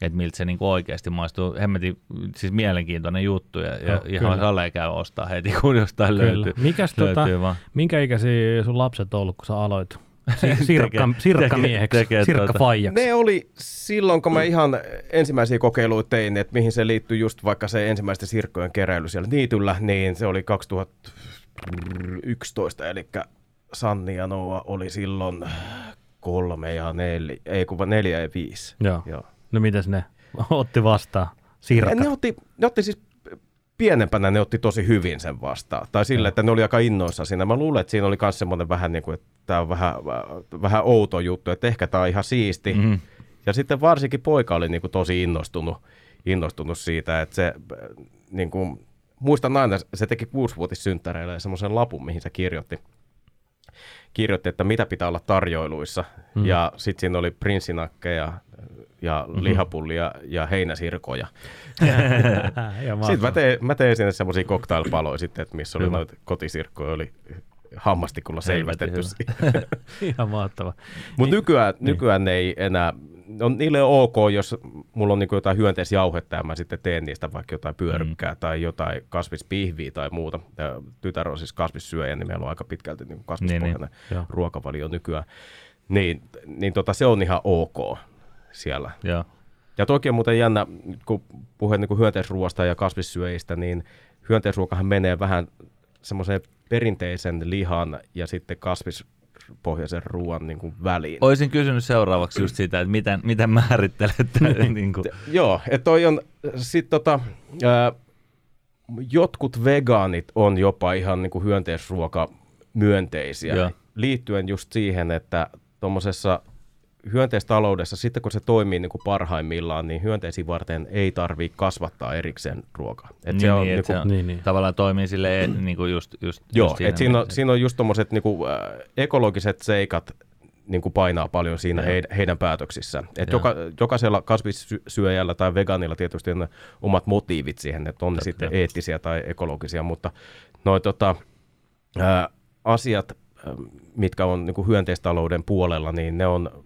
[SPEAKER 2] että miltä se niinku oikeasti maistuu. Hemmetin, siis mielenkiintoinen juttu ja, ja
[SPEAKER 5] Joo,
[SPEAKER 2] ihan
[SPEAKER 5] kyllä.
[SPEAKER 2] salee käy ostaa heti, kun jostain
[SPEAKER 5] Kyllä.
[SPEAKER 2] löytyy.
[SPEAKER 5] Mikäs tota,
[SPEAKER 2] löytyy vaan.
[SPEAKER 5] minkä ikäisiä sun lapset on ollut, kun sä aloit Si- sirkka,
[SPEAKER 2] Tekee-
[SPEAKER 5] sirkkamieheksi,
[SPEAKER 2] tekee tuota.
[SPEAKER 5] sirkkafaijaksi?
[SPEAKER 6] Ne oli silloin, kun mä ihan ensimmäisiä kokeiluja tein, että mihin se liittyy just vaikka se ensimmäisten sirkkojen keräily siellä niityllä, niin se oli 2011, eli Sanni ja Noa oli silloin kolme ja neljä, ei kun neljä ja viisi.
[SPEAKER 5] Joo.
[SPEAKER 6] Joo.
[SPEAKER 5] No mitäs ne otti vastaan? Sirkat.
[SPEAKER 6] Ne otti, ne otti siis pienempänä ne otti tosi hyvin sen vastaan. Tai sille, että ne oli aika innoissa siinä. Mä luulen, että siinä oli myös semmoinen vähän niin kuin, että tämä on vähän, vähän outo juttu, että ehkä tämä on ihan siisti.
[SPEAKER 2] Mhm.
[SPEAKER 6] Mm-hmm. Ja sitten varsinkin poika oli niin kuin tosi innostunut, innostunut siitä, että se niin kuin, muistan aina, se teki kuusivuotissynttäreille semmoisen lapun, mihin se kirjoitti, kirjoitti, että mitä pitää olla tarjoiluissa. Mm. Ja sitten siinä oli prinssinakkeja ja
[SPEAKER 5] Mhm.
[SPEAKER 6] lihapullia ja heinäsirkoja.
[SPEAKER 5] ja
[SPEAKER 6] Sitten mä tein, mä tein sinne semmoisia cocktailpaloja sitten, että missä oli noita kotisirkkoja, oli hammastikulla
[SPEAKER 2] Helvetin
[SPEAKER 6] seivästetty.
[SPEAKER 5] Ihan mahtava.
[SPEAKER 6] Mutta
[SPEAKER 5] Niin-
[SPEAKER 6] nykyään, nykyään ne ei enää, no, niille on ok, jos mulla on niinku jotain hyönteisjauhetta ja mä sitten teen niistä vaikka jotain pyörykkää mm. tai jotain kasvispihviä tai muuta. Ja tytär on siis kasvissyöjä, niin meillä on aika pitkälti niinku kasvispohjainen
[SPEAKER 2] Niin,
[SPEAKER 6] niin, niin. ruokavalio nykyään. Niin, niin tota, se on ihan ok siellä.
[SPEAKER 2] Joo.
[SPEAKER 6] Ja toki on muuten jännä, kun puhuin niin hyönteisruoasta ja kasvissyöjistä, niin hyönteisruokahan menee vähän semmoiseen perinteisen lihan ja sitten kasvispohjaisen ruoan niin kuin väliin.
[SPEAKER 2] Olisin kysynyt seuraavaksi just sitä, että miten, miten määrittelet niin kuin,
[SPEAKER 6] Joo, että toi on sitten tota, ää, jotkut vegaanit on jopa ihan niin kuin hyönteisruoka myönteisiä
[SPEAKER 2] Joo.
[SPEAKER 6] liittyen just siihen, että tuommoisessa hyönteistaloudessa, sitten kun se toimii niin kuin parhaimmillaan, niin hyönteisiä varten ei tarvitse kasvattaa erikseen ruokaa. Et
[SPEAKER 2] niin,
[SPEAKER 6] se on,
[SPEAKER 2] niin,
[SPEAKER 6] niin
[SPEAKER 2] että se
[SPEAKER 6] kuin,
[SPEAKER 2] on,
[SPEAKER 5] Niin, niin.
[SPEAKER 2] tavallaan toimii sille e, niin kuin just, just,
[SPEAKER 6] joo,
[SPEAKER 2] just
[SPEAKER 6] et siinä, on, siinä on just tuommoiset niin kuin, äh, ekologiset seikat niin kuin painaa paljon siinä
[SPEAKER 2] Joo.
[SPEAKER 6] heidän, heidän päätöksissään. Et
[SPEAKER 2] Joo.
[SPEAKER 6] joka, jokaisella kasvissyöjällä tai vegaanilla tietysti on ne omat motiivit siihen, että on ne sitten eettisiä tai ekologisia, mutta noi tota, ää, asiat, ää, mitkä on niin kuin hyönteistalouden puolella, niin ne on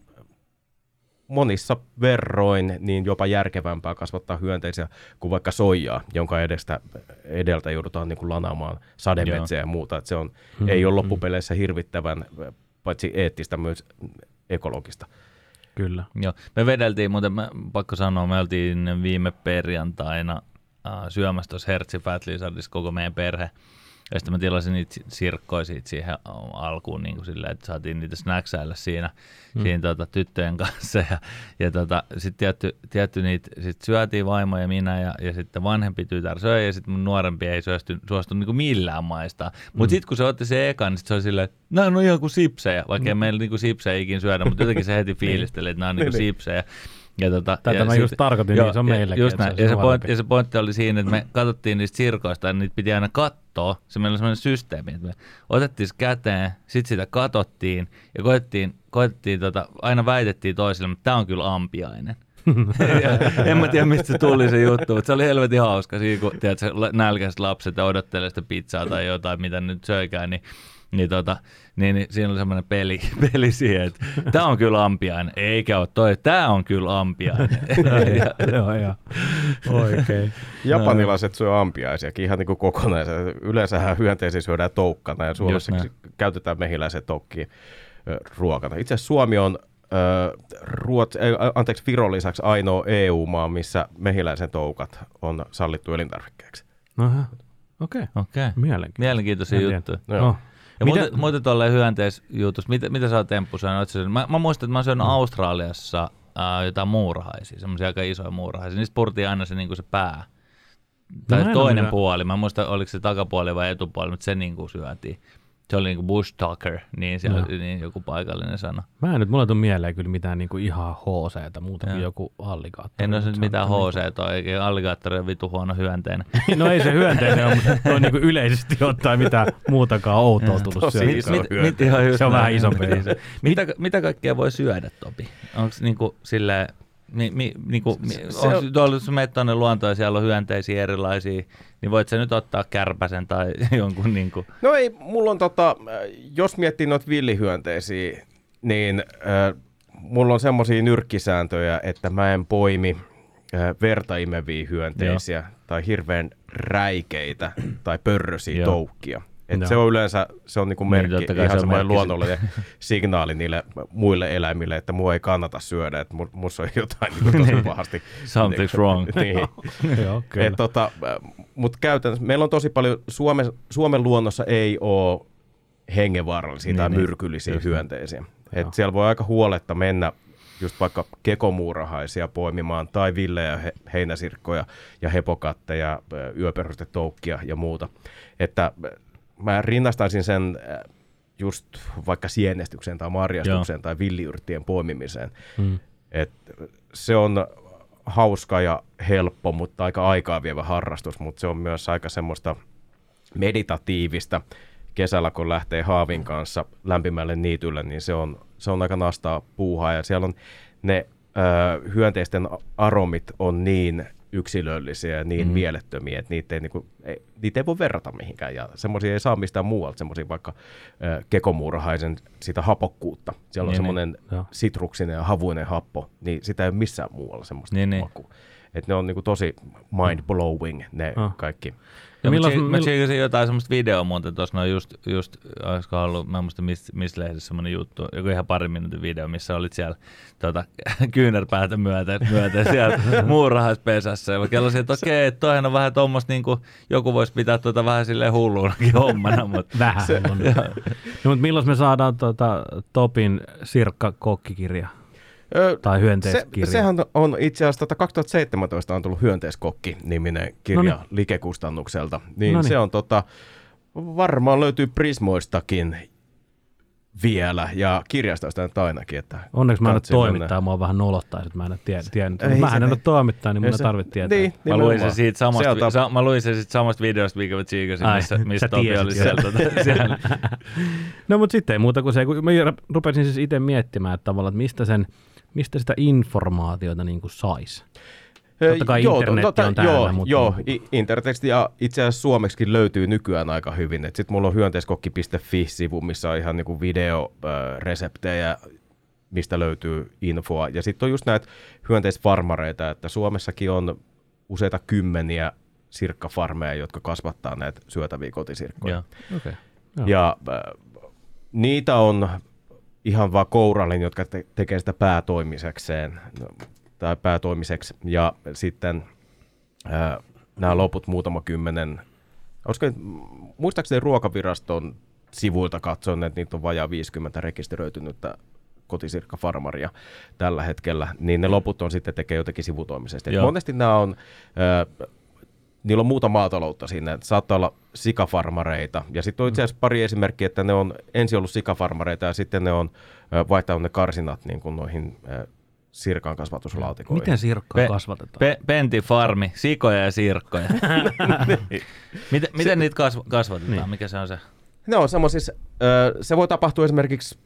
[SPEAKER 6] monissa verroin niin jopa järkevämpää kasvattaa hyönteisiä kuin vaikka soijaa, jonka edestä, edeltä joudutaan niin kuin lanaamaan sademetsiä ja muuta. Et se on,
[SPEAKER 5] Mm,
[SPEAKER 6] ei ole
[SPEAKER 5] mm.
[SPEAKER 6] loppupeleissä hirvittävän paitsi eettistä myös ekologista.
[SPEAKER 5] Kyllä.
[SPEAKER 2] Joo. Me vedeltiin, muuten mä, pakko sanoa, me oltiin viime perjantaina äh, syömässä tuossa Hertzi Fat Lizardissa koko meidän perhe. Ja sitten mä tilasin niitä si- sirkkoja siitä siihen alkuun niin kuin silleen, että saatiin niitä snacksailla siinä, mm. siinä tota, tyttöjen kanssa. Ja, ja tota, sitten tietty, tietty niitä sit syötiin vaimo ja minä ja, ja sitten vanhempi tytär söi ja sitten mun nuorempi ei suostu, suostu niin kuin millään maistaa. Mutta mm. sitten kun se otti se ekan, niin sit se oli silleen, että nämä on ihan kuin sipsejä, vaikka ei meillä niin kuin sipsejä ikinä syödä, mutta jotenkin se heti fiilisteli, että nämä on niin kuin sipsejä. Ja tota,
[SPEAKER 5] Tätä
[SPEAKER 2] ja
[SPEAKER 5] mä just tarkoitin, niin se on
[SPEAKER 2] ja Just näin.
[SPEAKER 5] se
[SPEAKER 2] Ja se,
[SPEAKER 5] suorakin.
[SPEAKER 2] ja se pointti oli siinä, että me katsottiin niistä sirkoista ja niitä piti aina katsoa. Se meillä oli sellainen systeemi, että me otettiin se käteen, sitten sitä katsottiin ja koettiin, koettiin tota, aina väitettiin toisille, että tämä on kyllä ampiainen. ja en mä tiedä, mistä se tuli se juttu, mutta se oli helvetin hauska siinä, kun tiedät, nälkäiset lapset ja odottelee sitä pizzaa tai jotain, mitä nyt söikään, niin niin, tota, niin, niin siinä oli semmoinen peli, peli siihen, että tämä on kyllä ampiainen, eikä ole toi, tämä on kyllä ampiainen. ja,
[SPEAKER 5] Joo, joo. Oikein.
[SPEAKER 6] Japanilaiset syö ampiaisiakin ihan niin kuin kokonaisen. Yleensähän hyönteisiä syödään toukkana ja Suomessa käytetään mehiläisen tokkiin ö, ruokana. Itse asiassa Suomi on ö, Ruots, ei, anteeksi, Viron lisäksi ainoa EU-maa, missä mehiläisen toukat on sallittu elintarvikkeeksi.
[SPEAKER 5] Aha. Okei.
[SPEAKER 2] Okei. Okay.
[SPEAKER 5] Mielenkiintoista.
[SPEAKER 2] Mielenkiintoisia
[SPEAKER 5] En tiedä.
[SPEAKER 2] juttuja.
[SPEAKER 6] Joo.
[SPEAKER 5] No.
[SPEAKER 2] Ja
[SPEAKER 5] Mitä-
[SPEAKER 2] muuten, muuten tuolle hyönteisjutusta, mitä, mitä sä oot Temppu syönyt? Mä, mä muistan, että mä syön Australiassa ää, jotain muurahaisia, semmoisia aika isoja muurahaisia. Niistä purtiin aina se, niin se pää. Tai
[SPEAKER 5] No,
[SPEAKER 2] toinen puoli. Mä en muista, oliko se takapuoli vai etupuoli, mutta se niin kuin syötiin. Se oli niinku bush talker, niin, siellä,
[SPEAKER 5] Joo.
[SPEAKER 2] niin joku paikallinen sana.
[SPEAKER 5] Mä en nyt, mulle ei tule mieleen kyllä mitään niinku ihan HC, muuta kuin joku alligaattori.
[SPEAKER 2] En ole nyt mitään
[SPEAKER 5] se on
[SPEAKER 2] HC, eikä alligaattori on vitu huono hyönteinen.
[SPEAKER 5] No ei se hyönteinen ole, mutta noin niinku yleisesti ottaen mitään muutakaan outoa tullut
[SPEAKER 6] Tosi
[SPEAKER 5] syödä.
[SPEAKER 6] iso
[SPEAKER 2] mit,
[SPEAKER 6] hyönteinen.
[SPEAKER 2] mit, ihan
[SPEAKER 5] Se on
[SPEAKER 2] näin.
[SPEAKER 5] vähän isompi.
[SPEAKER 2] Niin se- mitä, mitä kaikkea voi syödä, Topi? Onko niinku silleen, mi, mi, niinku, mi,
[SPEAKER 6] Se-
[SPEAKER 2] se, onko tuolla, jos menet tuonne luontoon ja siellä on hyönteisiä erilaisia, niin voit sä nyt ottaa kärpäsen tai jonkun niinku,
[SPEAKER 6] No ei, mulla on tota, äh, jos miettii noita villihyönteisiä, niin äh, mulla on semmoisia nyrkkisääntöjä, että mä en poimi äh, verta imeviä hyönteisiä Joo. tai hirveän räikeitä tai pörrösiä toukkia. Et
[SPEAKER 5] Joo.
[SPEAKER 6] se on yleensä se on niinku
[SPEAKER 2] Niin,
[SPEAKER 6] merkki,
[SPEAKER 2] kai
[SPEAKER 6] ihan
[SPEAKER 2] se on
[SPEAKER 6] semmoinen luonnollinen signaali niille muille eläimille, että mua ei kannata syödä, että mu- musta on jotain niinku tosi pahasti.
[SPEAKER 2] something's wrong.
[SPEAKER 6] niin.
[SPEAKER 5] Joo, kyllä.
[SPEAKER 6] Et tota, Mutta käytännössä meillä on tosi paljon, Suomen, Suomen luonnossa ei ole hengenvaarallisia
[SPEAKER 2] Niin,
[SPEAKER 6] tai
[SPEAKER 2] niin.
[SPEAKER 6] myrkyllisiä
[SPEAKER 2] Just
[SPEAKER 6] hyönteisiä.
[SPEAKER 5] Joo.
[SPEAKER 6] Et siellä voi aika huoletta mennä just vaikka kekomuurahaisia poimimaan tai villejä he, heinäsirkkoja ja hepokatteja, ö, yöperustetoukkia ja muuta. Että mä rinnastaisin sen ö, just vaikka sienestykseen tai marjastukseen tai villiyrttien poimimiseen.
[SPEAKER 5] Mm.
[SPEAKER 6] Et se on hauska ja helppo, mutta aika aikaa vievä harrastus, mutta se on myös aika semmoista meditatiivista. Kesällä, kun lähtee haavin kanssa lämpimälle niitylle, niin se on, se on aika nastaa puuhaa ja siellä on ne ö, hyönteisten aromit on niin yksilöllisiä ja niin mm. mielettömiä, että niitä ei, niinku, ei, niitä ei voi verrata mihinkään. Ja semmoisia ei saa mistään muualta, semmoisia vaikka ö, kekomuurahaisen sitä hapokkuutta. Siellä on
[SPEAKER 2] Niin,
[SPEAKER 6] semmoinen
[SPEAKER 5] Joo.
[SPEAKER 6] sitruksinen ja havuinen happo, niin sitä ei ole missään muualla semmoista
[SPEAKER 2] Niin, niin.
[SPEAKER 6] makua. Et ne on niinku tosi mind-blowing ne
[SPEAKER 5] Ah.
[SPEAKER 6] kaikki.
[SPEAKER 2] Ja
[SPEAKER 5] milloin-
[SPEAKER 2] mä
[SPEAKER 5] mill-
[SPEAKER 2] tsiikasin jotain semmoista videoa muuten tuossa, no just, just olisiko ollut, mä en muista missä mis lehdessä semmoinen juttu, joku ihan parin minuutin video, missä olit siellä tota, kyynärpäätä myöten, myöten siellä muurahaispesässä. Ja mä kellasin, että okei, että toihan on vähän tuommoista, niin kuin joku voisi pitää tuota vähän silleen hulluunakin hommana, mutta
[SPEAKER 5] Vähän se, no, mutta milloin me saadaan tota, Topin Sirkka-kokkikirja?
[SPEAKER 6] Ö,
[SPEAKER 5] Tai
[SPEAKER 6] se,
[SPEAKER 5] hyönteiskirja?
[SPEAKER 6] sehän on itse asiassa tota 2017 on tullut Hyönteiskokki-niminen kirja
[SPEAKER 5] Noniin.
[SPEAKER 6] Like-kustannukselta. Niin
[SPEAKER 5] Noniin.
[SPEAKER 6] se on tota, varmaan löytyy Prismoistakin vielä ja kirjastoista nyt ainakin. Että
[SPEAKER 5] Onneksi mä en ole
[SPEAKER 6] kannattaa mennä.
[SPEAKER 5] toimittaja, mua vähän nolottaa, että mä en ole tie- tiennyt.
[SPEAKER 6] Ei
[SPEAKER 5] Mä
[SPEAKER 6] se-
[SPEAKER 5] en ole toimittaja, niin mun
[SPEAKER 6] ei se-
[SPEAKER 5] tarvitse tietää.
[SPEAKER 6] Niin,
[SPEAKER 2] Mä luin sen
[SPEAKER 6] nimenomaan.
[SPEAKER 2] siitä samasta,
[SPEAKER 6] Sieltä-
[SPEAKER 2] sa, mä luin sen siitä samasta videosta, mikä mä tsiikasin,
[SPEAKER 5] Ai,
[SPEAKER 2] missä,
[SPEAKER 5] sä
[SPEAKER 2] missä Topi
[SPEAKER 5] tiesit
[SPEAKER 2] oli siellä. Tota, siellä.
[SPEAKER 5] No mutta sitten ei muuta kuin se, kun mä rupesin siis itse miettimään, että tavallaan, että mistä, sen, mistä sitä informaatiota niin kuin saisi. Totta kai
[SPEAKER 6] Joo,
[SPEAKER 5] internetti
[SPEAKER 6] totta-
[SPEAKER 5] on täällä,
[SPEAKER 6] Joo,
[SPEAKER 5] mutta-
[SPEAKER 6] joo i- internetistä ja itse asiassa suomeksikin löytyy nykyään aika hyvin. Sitten mulla on hyönteiskokki.fi-sivu, missä on ihan niinku videoreseptejä, mistä löytyy infoa. Ja sitten on just näitä hyönteisfarmareita, että Suomessakin on useita kymmeniä sirkkafarmeja, jotka kasvattaa näitä syötäviä kotisirkkoja.
[SPEAKER 2] Joo.
[SPEAKER 5] Okay. Joo.
[SPEAKER 6] Ja äh, niitä on ihan vaan kourallin, jotka te- tekee sitä päätoimisekseen no, tai päätoimiseksi. Ja sitten äh, nämä loput muutama kymmenen, olisiko, muistaakseni ruokaviraston sivuilta katson, että niitä on vajaa 50 rekisteröitynyttä kotisirkkafarmaria tällä hetkellä, niin ne loput on sitten tekee jotenkin sivutoimisesti. Monesti nämä on, niillä on muuta maataloutta siinä, että saattaa olla sikafarmareita. Ja sitten on itse asiassa pari esimerkkiä, että ne on ensin ollut sikafarmareita ja sitten ne on vaihtanut ne karsinat niin kuin noihin sirkan kasvatuslaatikoihin.
[SPEAKER 5] Miten sirkkaa
[SPEAKER 2] Pe-
[SPEAKER 5] kasvatetaan?
[SPEAKER 2] Pe- Penti Farmi, sikoja ja sirkkoja. miten, miten niitä kasv- kasvatetaan?
[SPEAKER 5] Niin.
[SPEAKER 2] Mikä se on se?
[SPEAKER 6] Ne on semmoisissa, se voi tapahtua esimerkiksi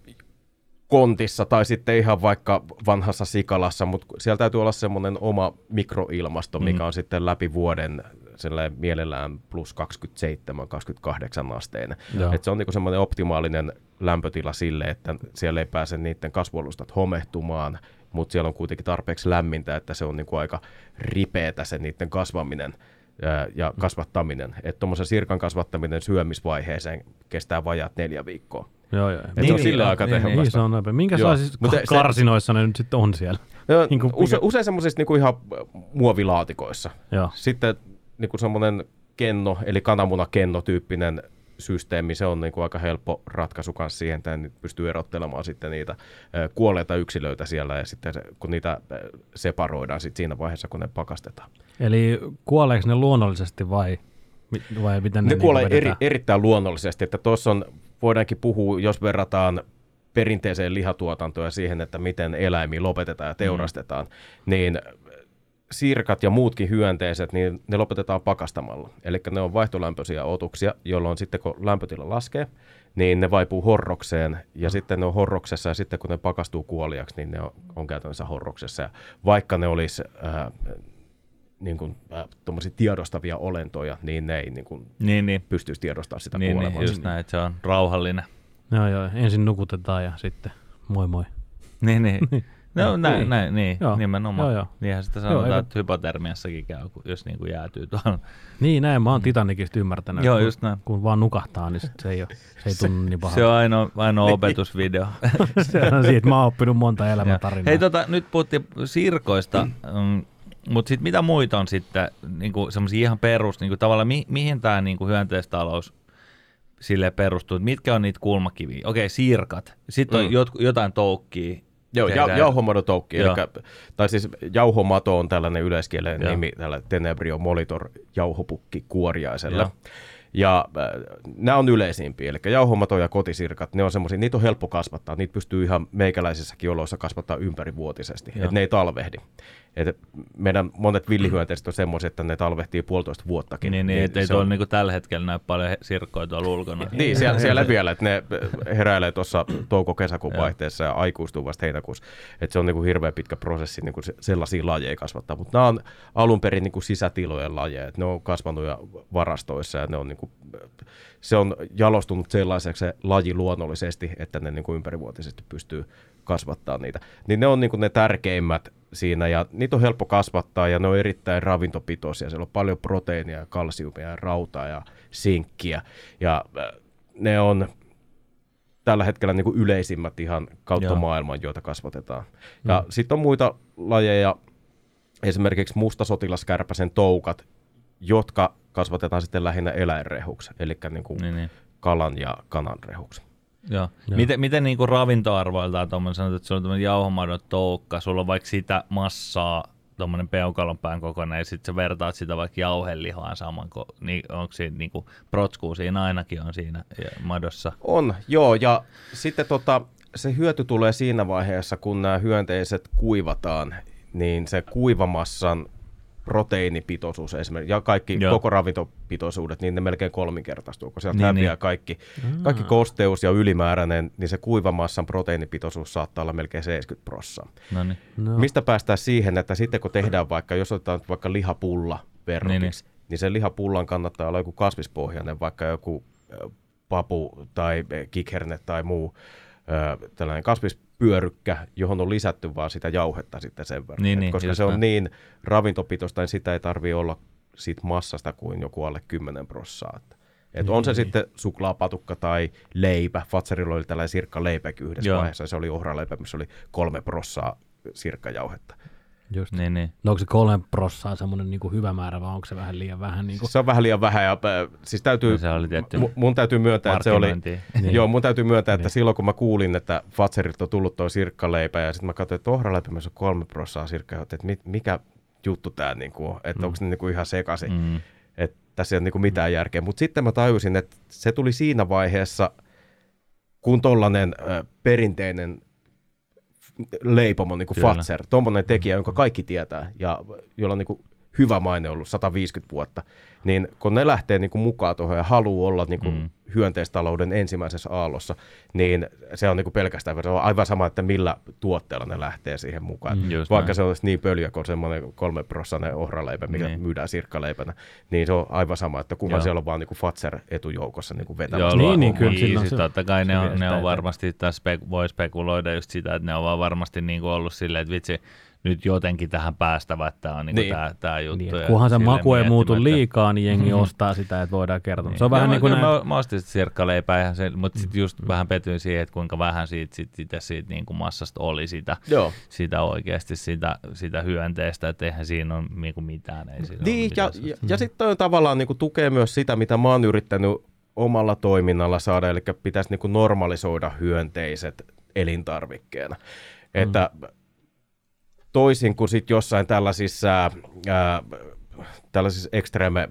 [SPEAKER 6] kontissa tai sitten ihan vaikka vanhassa sikalassa, mutta siellä täytyy olla semmoinen oma mikroilmasto, mikä
[SPEAKER 2] Mm.
[SPEAKER 6] on sitten läpi vuoden mielellään plus 27-28 asteinen.
[SPEAKER 5] Joo.
[SPEAKER 6] Et se on niinku semmoinen optimaalinen lämpötila sille, että siellä ei pääse niiden kasvualustat homehtumaan, mutta siellä on kuitenkin tarpeeksi lämmintä, että se on niinku aika ripeätä se niiden kasvaminen ja kasvattaminen. Että tuommoisen sirkan kasvattaminen syömisvaiheeseen kestää vajaat neljä viikkoa.
[SPEAKER 5] Joo, joo.
[SPEAKER 6] Et se on sillä
[SPEAKER 2] joo,
[SPEAKER 6] aika
[SPEAKER 2] niin,
[SPEAKER 6] tehokasta.
[SPEAKER 5] Niin, se on nopea. Minkä
[SPEAKER 6] Joo,
[SPEAKER 5] siis
[SPEAKER 6] mutta
[SPEAKER 5] ka-
[SPEAKER 6] se-
[SPEAKER 5] karsinoissa ne nyt sitten on siellä?
[SPEAKER 6] No,
[SPEAKER 5] Niin kuin
[SPEAKER 6] use, usein semmoisissa niinku ihan muovilaatikoissa.
[SPEAKER 5] Joo.
[SPEAKER 6] Sitten niinku semmoinen kenno, eli kananmunakenno-tyyppinen systeemi, se on niinku aika helppo ratkaisu kanssa siihen, että nyt pystyy erottelemaan sitten niitä kuolleita yksilöitä siellä, ja sitten kun niitä separoidaan sit siinä vaiheessa, kun ne pakastetaan.
[SPEAKER 5] Eli kuoleeko ne luonnollisesti vai, vai miten ne,
[SPEAKER 6] Ne
[SPEAKER 5] niinku
[SPEAKER 6] kuolee eri,
[SPEAKER 5] vedetään?
[SPEAKER 6] erittäin luonnollisesti, että tuossa on voidaankin puhua, jos verrataan perinteiseen lihatuotantoon ja siihen, että miten eläimiä lopetetaan ja teurastetaan, mm. niin sirkat ja muutkin hyönteiset, niin ne lopetetaan pakastamalla. Eli ne on vaihtolämpöisiä otuksia, jolloin sitten kun lämpötila laskee, niin ne vaipuu horrokseen ja sitten ne on horroksessa ja sitten kun ne pakastuu kuoliaksi, niin ne on, on käytännössä horroksessa. Ja vaikka ne olisi äh, niin kuin, äh, tiedostavia olentoja, niin ne ei niin kuin,
[SPEAKER 2] Niin, niin.
[SPEAKER 6] pystyisi tiedostamaan sitä
[SPEAKER 2] Niin,
[SPEAKER 6] kuolemaa.
[SPEAKER 2] niin, just näin, että se on rauhallinen.
[SPEAKER 5] Joo, joo. Ensin nukutetaan ja sitten moi moi.
[SPEAKER 2] Niin, niin. No
[SPEAKER 5] Joo,
[SPEAKER 2] näin,
[SPEAKER 5] niin.
[SPEAKER 2] näin, niin,
[SPEAKER 5] Joo,
[SPEAKER 2] nimenomaan.
[SPEAKER 5] joo, joo.
[SPEAKER 2] Niinhän sitä
[SPEAKER 5] Joo,
[SPEAKER 2] sanotaan,
[SPEAKER 5] eikö-
[SPEAKER 2] että hypotermiassakin käy, jos niin kuin jäätyy tuolla.
[SPEAKER 5] Niin, näin mä oon Titanicista ymmärtänyt.
[SPEAKER 2] Joo,
[SPEAKER 5] kun-
[SPEAKER 2] just näin.
[SPEAKER 5] Kun vaan nukahtaa, niin sit se ei, ole, se ei tunnu niin pahalta.
[SPEAKER 2] Se on ainoa, ainoa opetusvideo.
[SPEAKER 5] se on siitä, mä oon oppinut monta
[SPEAKER 2] Joo.
[SPEAKER 5] elämäntarinaa.
[SPEAKER 2] Hei, tota, nyt puhuttiin sirkoista, mm, mutta sitten mitä muita on sitten niinku semmoisia ihan perus, niinku tavallaan mi, mihin tämä niinku hyönteistalous sille perustuu, mitkä on niitä kulmakiviä? Okei, sirkat. Sitten on
[SPEAKER 6] Mm.
[SPEAKER 2] jotku, jotain toukkia.
[SPEAKER 6] Joo, ja,
[SPEAKER 2] tehdään.
[SPEAKER 6] jauhomadotoukki,
[SPEAKER 2] Joo.
[SPEAKER 6] eli, tai siis jauhomato on tällainen yleiskielen nimi tällä Tenebrio molitor jauhopukki kuoriaiselle.
[SPEAKER 2] Joo.
[SPEAKER 6] Ja äh, nämä on yleisimpiä, eli jauhomato ja kotisirkat, ne on semmoisia, niitä on helppo kasvattaa, niitä pystyy ihan meikäläisissäkin oloissa kasvattaa ympärivuotisesti, että ne ei talvehdi. Et meidän monet villihyönteiset on semmoisia, että ne talvehtii puolitoista vuottakin.
[SPEAKER 2] Niin, niin, että ei tuolla
[SPEAKER 6] on-
[SPEAKER 2] niinku tällä hetkellä näy paljon sirkkoja tuolla ulkona.
[SPEAKER 6] niin, siellä, siellä vielä, että ne heräilee tuossa touko-kesäkuun vaihteessa ja aikuistuu vasta heinäkuussa. Että se on niin kuin hirveän pitkä prosessi niin kuin se- sellaisia lajeja kasvattaa. Mutta nämä on alun perin niin kuin sisätilojen lajeja. että ne on kasvanut ja varastoissa ja ne on, niin kuin, se on jalostunut sellaiseksi se laji luonnollisesti, että ne niin kuin ympärivuotisesti pystyy kasvattaa niitä. Niin ne on niin kuin ne tärkeimmät siinä ja niitä on helppo kasvattaa ja ne on erittäin ravintopitoisia. Siellä on paljon proteiinia, kalsiumia ja rautaa ja sinkkiä ja äh, ne on tällä hetkellä niin kuin yleisimmät ihan kautta.
[SPEAKER 2] Joo.
[SPEAKER 6] maailman, joita kasvatetaan. Ja mm. sitten on muita lajeja, esimerkiksi mustasotilaskärpäsen toukat, jotka kasvatetaan sitten lähinnä eläinrehuksi, eli niin kuin
[SPEAKER 2] Niin, niin.
[SPEAKER 6] kalan ja kanan rehuksi.
[SPEAKER 2] Joo. Miten, miten niinku ravintoarvoiltaan tuommoinen sanot, että sulla on tämmöinen jauhomadon toukka, sulla on vaikka sitä massaa, tuommoinen peukalonpään kokoinen, ja sitten sä vertaat sitä vaikka jauhelihaan saman, niin onko siinä niinku protskuu siinä ainakin on siinä madossa?
[SPEAKER 6] On, joo, ja sitten tota, se hyöty tulee siinä vaiheessa, kun nämä hyönteiset kuivataan, niin se kuivamassan proteiinipitoisuus esimerkiksi, ja kaikki
[SPEAKER 2] Joo.
[SPEAKER 6] Koko ravintopitoisuudet, niin ne melkein kolminkertaistuu, kun sieltä
[SPEAKER 2] Niin,
[SPEAKER 6] niin, häviää
[SPEAKER 2] niin.
[SPEAKER 6] kaikki, kaikki kosteus ja ylimääräinen, niin se kuivamassan proteiinipitoisuus saattaa olla melkein 70 prossaa.
[SPEAKER 2] No niin.
[SPEAKER 5] No.
[SPEAKER 6] Mistä päästään siihen, että sitten kun tehdään vaikka, jos otetaan vaikka lihapulla verrokiksi,
[SPEAKER 2] Niin,
[SPEAKER 6] niin, niin. sen lihapullan kannattaa olla joku kasvispohjainen, vaikka joku papu tai kikherne tai muu ö, tällainen kasvispyörykkä, johon on lisätty vaan sitä jauhetta sitten sen verran.
[SPEAKER 2] Niin,
[SPEAKER 6] Et
[SPEAKER 2] niin,
[SPEAKER 6] koska se on
[SPEAKER 2] näin.
[SPEAKER 6] niin ravintopitoista, niin sitä ei tarvitse olla siitä massasta kuin joku alle 10 prossaa. Että et on se
[SPEAKER 2] Niin.
[SPEAKER 6] sitten suklaapatukka tai leipä. Fatserilla oli tällainen sirkka leipäkin yhdessä
[SPEAKER 2] Joo.
[SPEAKER 6] vaiheessa. Se oli ohraleipä, missä oli kolme prossaa sirkkajauhetta.
[SPEAKER 5] Just.
[SPEAKER 2] Niin, niin.
[SPEAKER 5] No onko se kolme prossaa semmoinen niin hyvä määrä vai onko se vähän liian vähän? Niin kuin?
[SPEAKER 6] Se on vähän liian vähän ja äh, siis täytyy,
[SPEAKER 2] No se oli tietty
[SPEAKER 6] mu- mun täytyy myöntää, että se oli, niin. joo, mun täytyy myöntää, että
[SPEAKER 5] Niin.
[SPEAKER 6] silloin kun mä kuulin, että Fatserilta on tullut tuo sirkkaleipä ja sitten mä katsoin, että ohraleipä on kolme prossaa sirkkajauhetta, että mit, mikä juttu tämä niinku on, että mm. onko ne niinku ihan sekaisin, mm.
[SPEAKER 2] Mm.
[SPEAKER 6] että tässä ei ole niinku mitään järkeä. Mutta sitten mä tajusin, että se tuli siinä vaiheessa, kun tollainen ö, perinteinen leipomo, niin kuin
[SPEAKER 2] Kyllä.
[SPEAKER 6] Fatser, tuommoinen tekijä, jonka kaikki tietää ja jolla on niin kuin hyvä maine ollut 150 vuotta, niin kun ne lähtee niin kuin mukaan tuohon ja haluaa olla niin kuin
[SPEAKER 2] Mm.
[SPEAKER 6] hyönteistalouden ensimmäisessä aallossa, niin se on niin kuin pelkästään, se on aivan sama, että millä tuotteella ne lähtee siihen mukaan.
[SPEAKER 2] Mm, just
[SPEAKER 6] Vaikka
[SPEAKER 2] näin.
[SPEAKER 6] se olisi niin pöljä kuin semmoinen kolme prossainen ohraleipä, mikä
[SPEAKER 2] Niin.
[SPEAKER 6] niin. myydään sirkkaleipänä, niin se on aivan sama, että kunhan
[SPEAKER 2] Joo.
[SPEAKER 6] siellä on vaan niin kuin Fatser etujoukossa niin kuin
[SPEAKER 2] Joo,
[SPEAKER 6] vetämässä.
[SPEAKER 5] Niin,
[SPEAKER 2] niin,
[SPEAKER 5] niin,
[SPEAKER 2] niin,
[SPEAKER 5] kyllä, silloin
[SPEAKER 2] Siis totta kai ne on, ne on varmasti, tässä spek- voi spekuloida just sitä, että ne on vaan varmasti niin kuin ollut silleen, että vitsi, nyt jotenkin tähän päästävä, että tämä on niin
[SPEAKER 6] Niin.
[SPEAKER 2] tämä, tämä juttu.
[SPEAKER 5] Niin, kunhan se maku ei muutu liikaa, niin jengi
[SPEAKER 2] Mhm.
[SPEAKER 5] ostaa sitä, että voidaan kertoa. Se on vähän
[SPEAKER 2] Joo,
[SPEAKER 5] niin kuin näin,
[SPEAKER 2] Mä, mä ostin sitä sirkkaleipää, ihan se, mutta sitten just vähän petyin siihen, että kuinka vähän siitä, siitä, siitä, siitä niin kuin massasta oli sitä,
[SPEAKER 6] Joo.
[SPEAKER 2] sitä oikeasti, sitä, sitä hyönteistä, että eihän siinä ole niin kuin mitään. Ei siinä
[SPEAKER 6] Niin,
[SPEAKER 2] ole
[SPEAKER 6] ja,
[SPEAKER 2] mitään
[SPEAKER 6] ja, ja sitten on tavallaan niin kuin, tukee myös sitä, mitä mä oon yrittänyt omalla toiminnalla saada, eli pitäisi niin kuin, normalisoida hyönteiset elintarvikkeena. Mm. Että toisin kuin sitten jossain tällaisissa, ää, tällaisissa ekstreme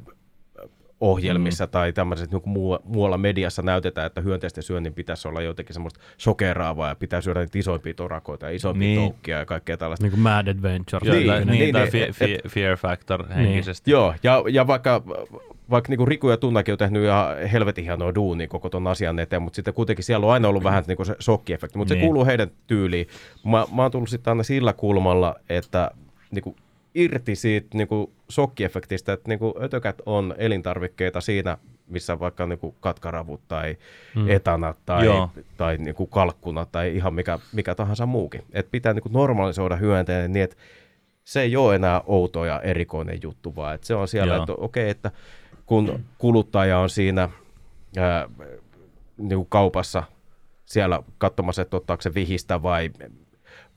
[SPEAKER 6] ohjelmissa mm. tai tämmöisessä niin muu, muualla mediassa näytetään, että hyönteisten syönnin pitäisi olla jotenkin semmoista sokeraavaa ja pitää syödä niitä isoimpia torakoita ja isompia niin. toukkia ja kaikkea tällaista.
[SPEAKER 5] Niin kuin Mad Adventure.
[SPEAKER 2] Niin,
[SPEAKER 6] Niin,
[SPEAKER 2] niin,
[SPEAKER 6] niin,
[SPEAKER 2] tai
[SPEAKER 6] niin,
[SPEAKER 2] fe-
[SPEAKER 6] et-
[SPEAKER 2] fe- Fear Factor henkisesti.
[SPEAKER 6] Joo, ja, ja vaikka, vaikka niin Riku ja Tunnakin on tehnyt ihan helvetin hienoa duunia koko ton asian eteen, mutta sitten kuitenkin siellä on aina ollut vähän niin kuin se shokkiefekti, mutta
[SPEAKER 2] Niin.
[SPEAKER 6] se kuuluu heidän tyyliin. Mä, mä oon tullut sitten aina sillä kulmalla, että niin kuin irti siitä niin kuin shokkiefektistä, että niin kuin ötökät on elintarvikkeita siinä, missä vaikka niin kuin katkaravut tai mm. etanat tai,
[SPEAKER 2] Joo.
[SPEAKER 6] tai niin kuin kalkkuna tai ihan mikä, mikä tahansa muukin. Et pitää niin kuin normalisoida hyönteinen niin, että se ei ole enää outo ja erikoinen juttu, vaan että se on siellä,
[SPEAKER 2] Joo.
[SPEAKER 6] että okei, että kun kuluttaja on siinä ää, niin kuin kaupassa siellä katsomassa, että ottaako se vihistä vai,